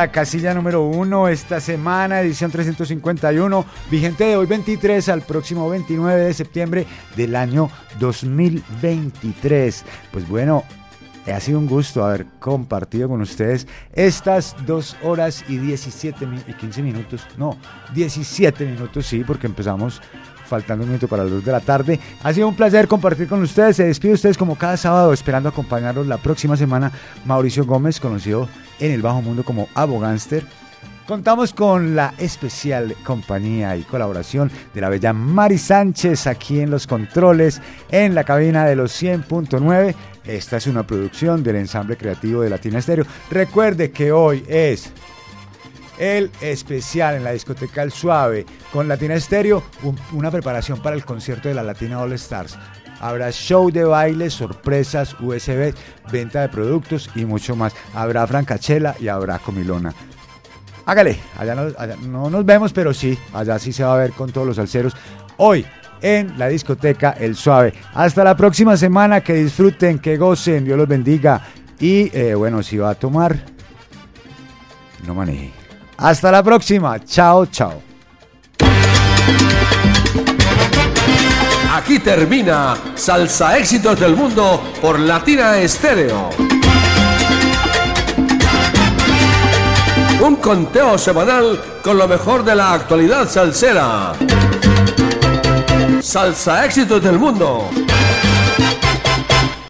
la casilla número uno esta semana, edición 351, vigente de hoy 23 al próximo 29 de septiembre del año 2023. Pues bueno, ha sido un gusto haber compartido con ustedes estas dos horas y 17 mi- y 15 minutos, no, 17 minutos, sí, porque empezamos faltando un minuto para las 2 de la tarde. Ha sido un placer compartir con ustedes. Se despide ustedes como cada sábado, esperando acompañarlos la próxima semana. Mauricio Gómez, conocido en el bajo mundo como Abogánster. Contamos con la especial compañía y colaboración de la bella Mari Sánchez aquí en los controles, en la cabina de los 100.9. Esta es una producción del ensamble creativo de Latina Estéreo. Recuerde que hoy es el especial en la discoteca El Suave con Latina Estéreo, un- una preparación para el concierto de la Latina All Stars. Habrá show de baile, sorpresas, USB, venta de productos y mucho más. Habrá francachela y habrá comilona. Hágale, allá no, no nos vemos, pero sí, allá sí se va a ver con todos los salseros. Hoy en la discoteca El Suave. Hasta la próxima semana, que disfruten, que gocen, Dios los bendiga. Y eh, bueno, si va a tomar, no maneje. Hasta la próxima, chao, chao. Aquí termina Salsa Éxitos del Mundo por Latina Estéreo. Un conteo semanal con lo mejor de la actualidad salsera. Salsa Éxitos del Mundo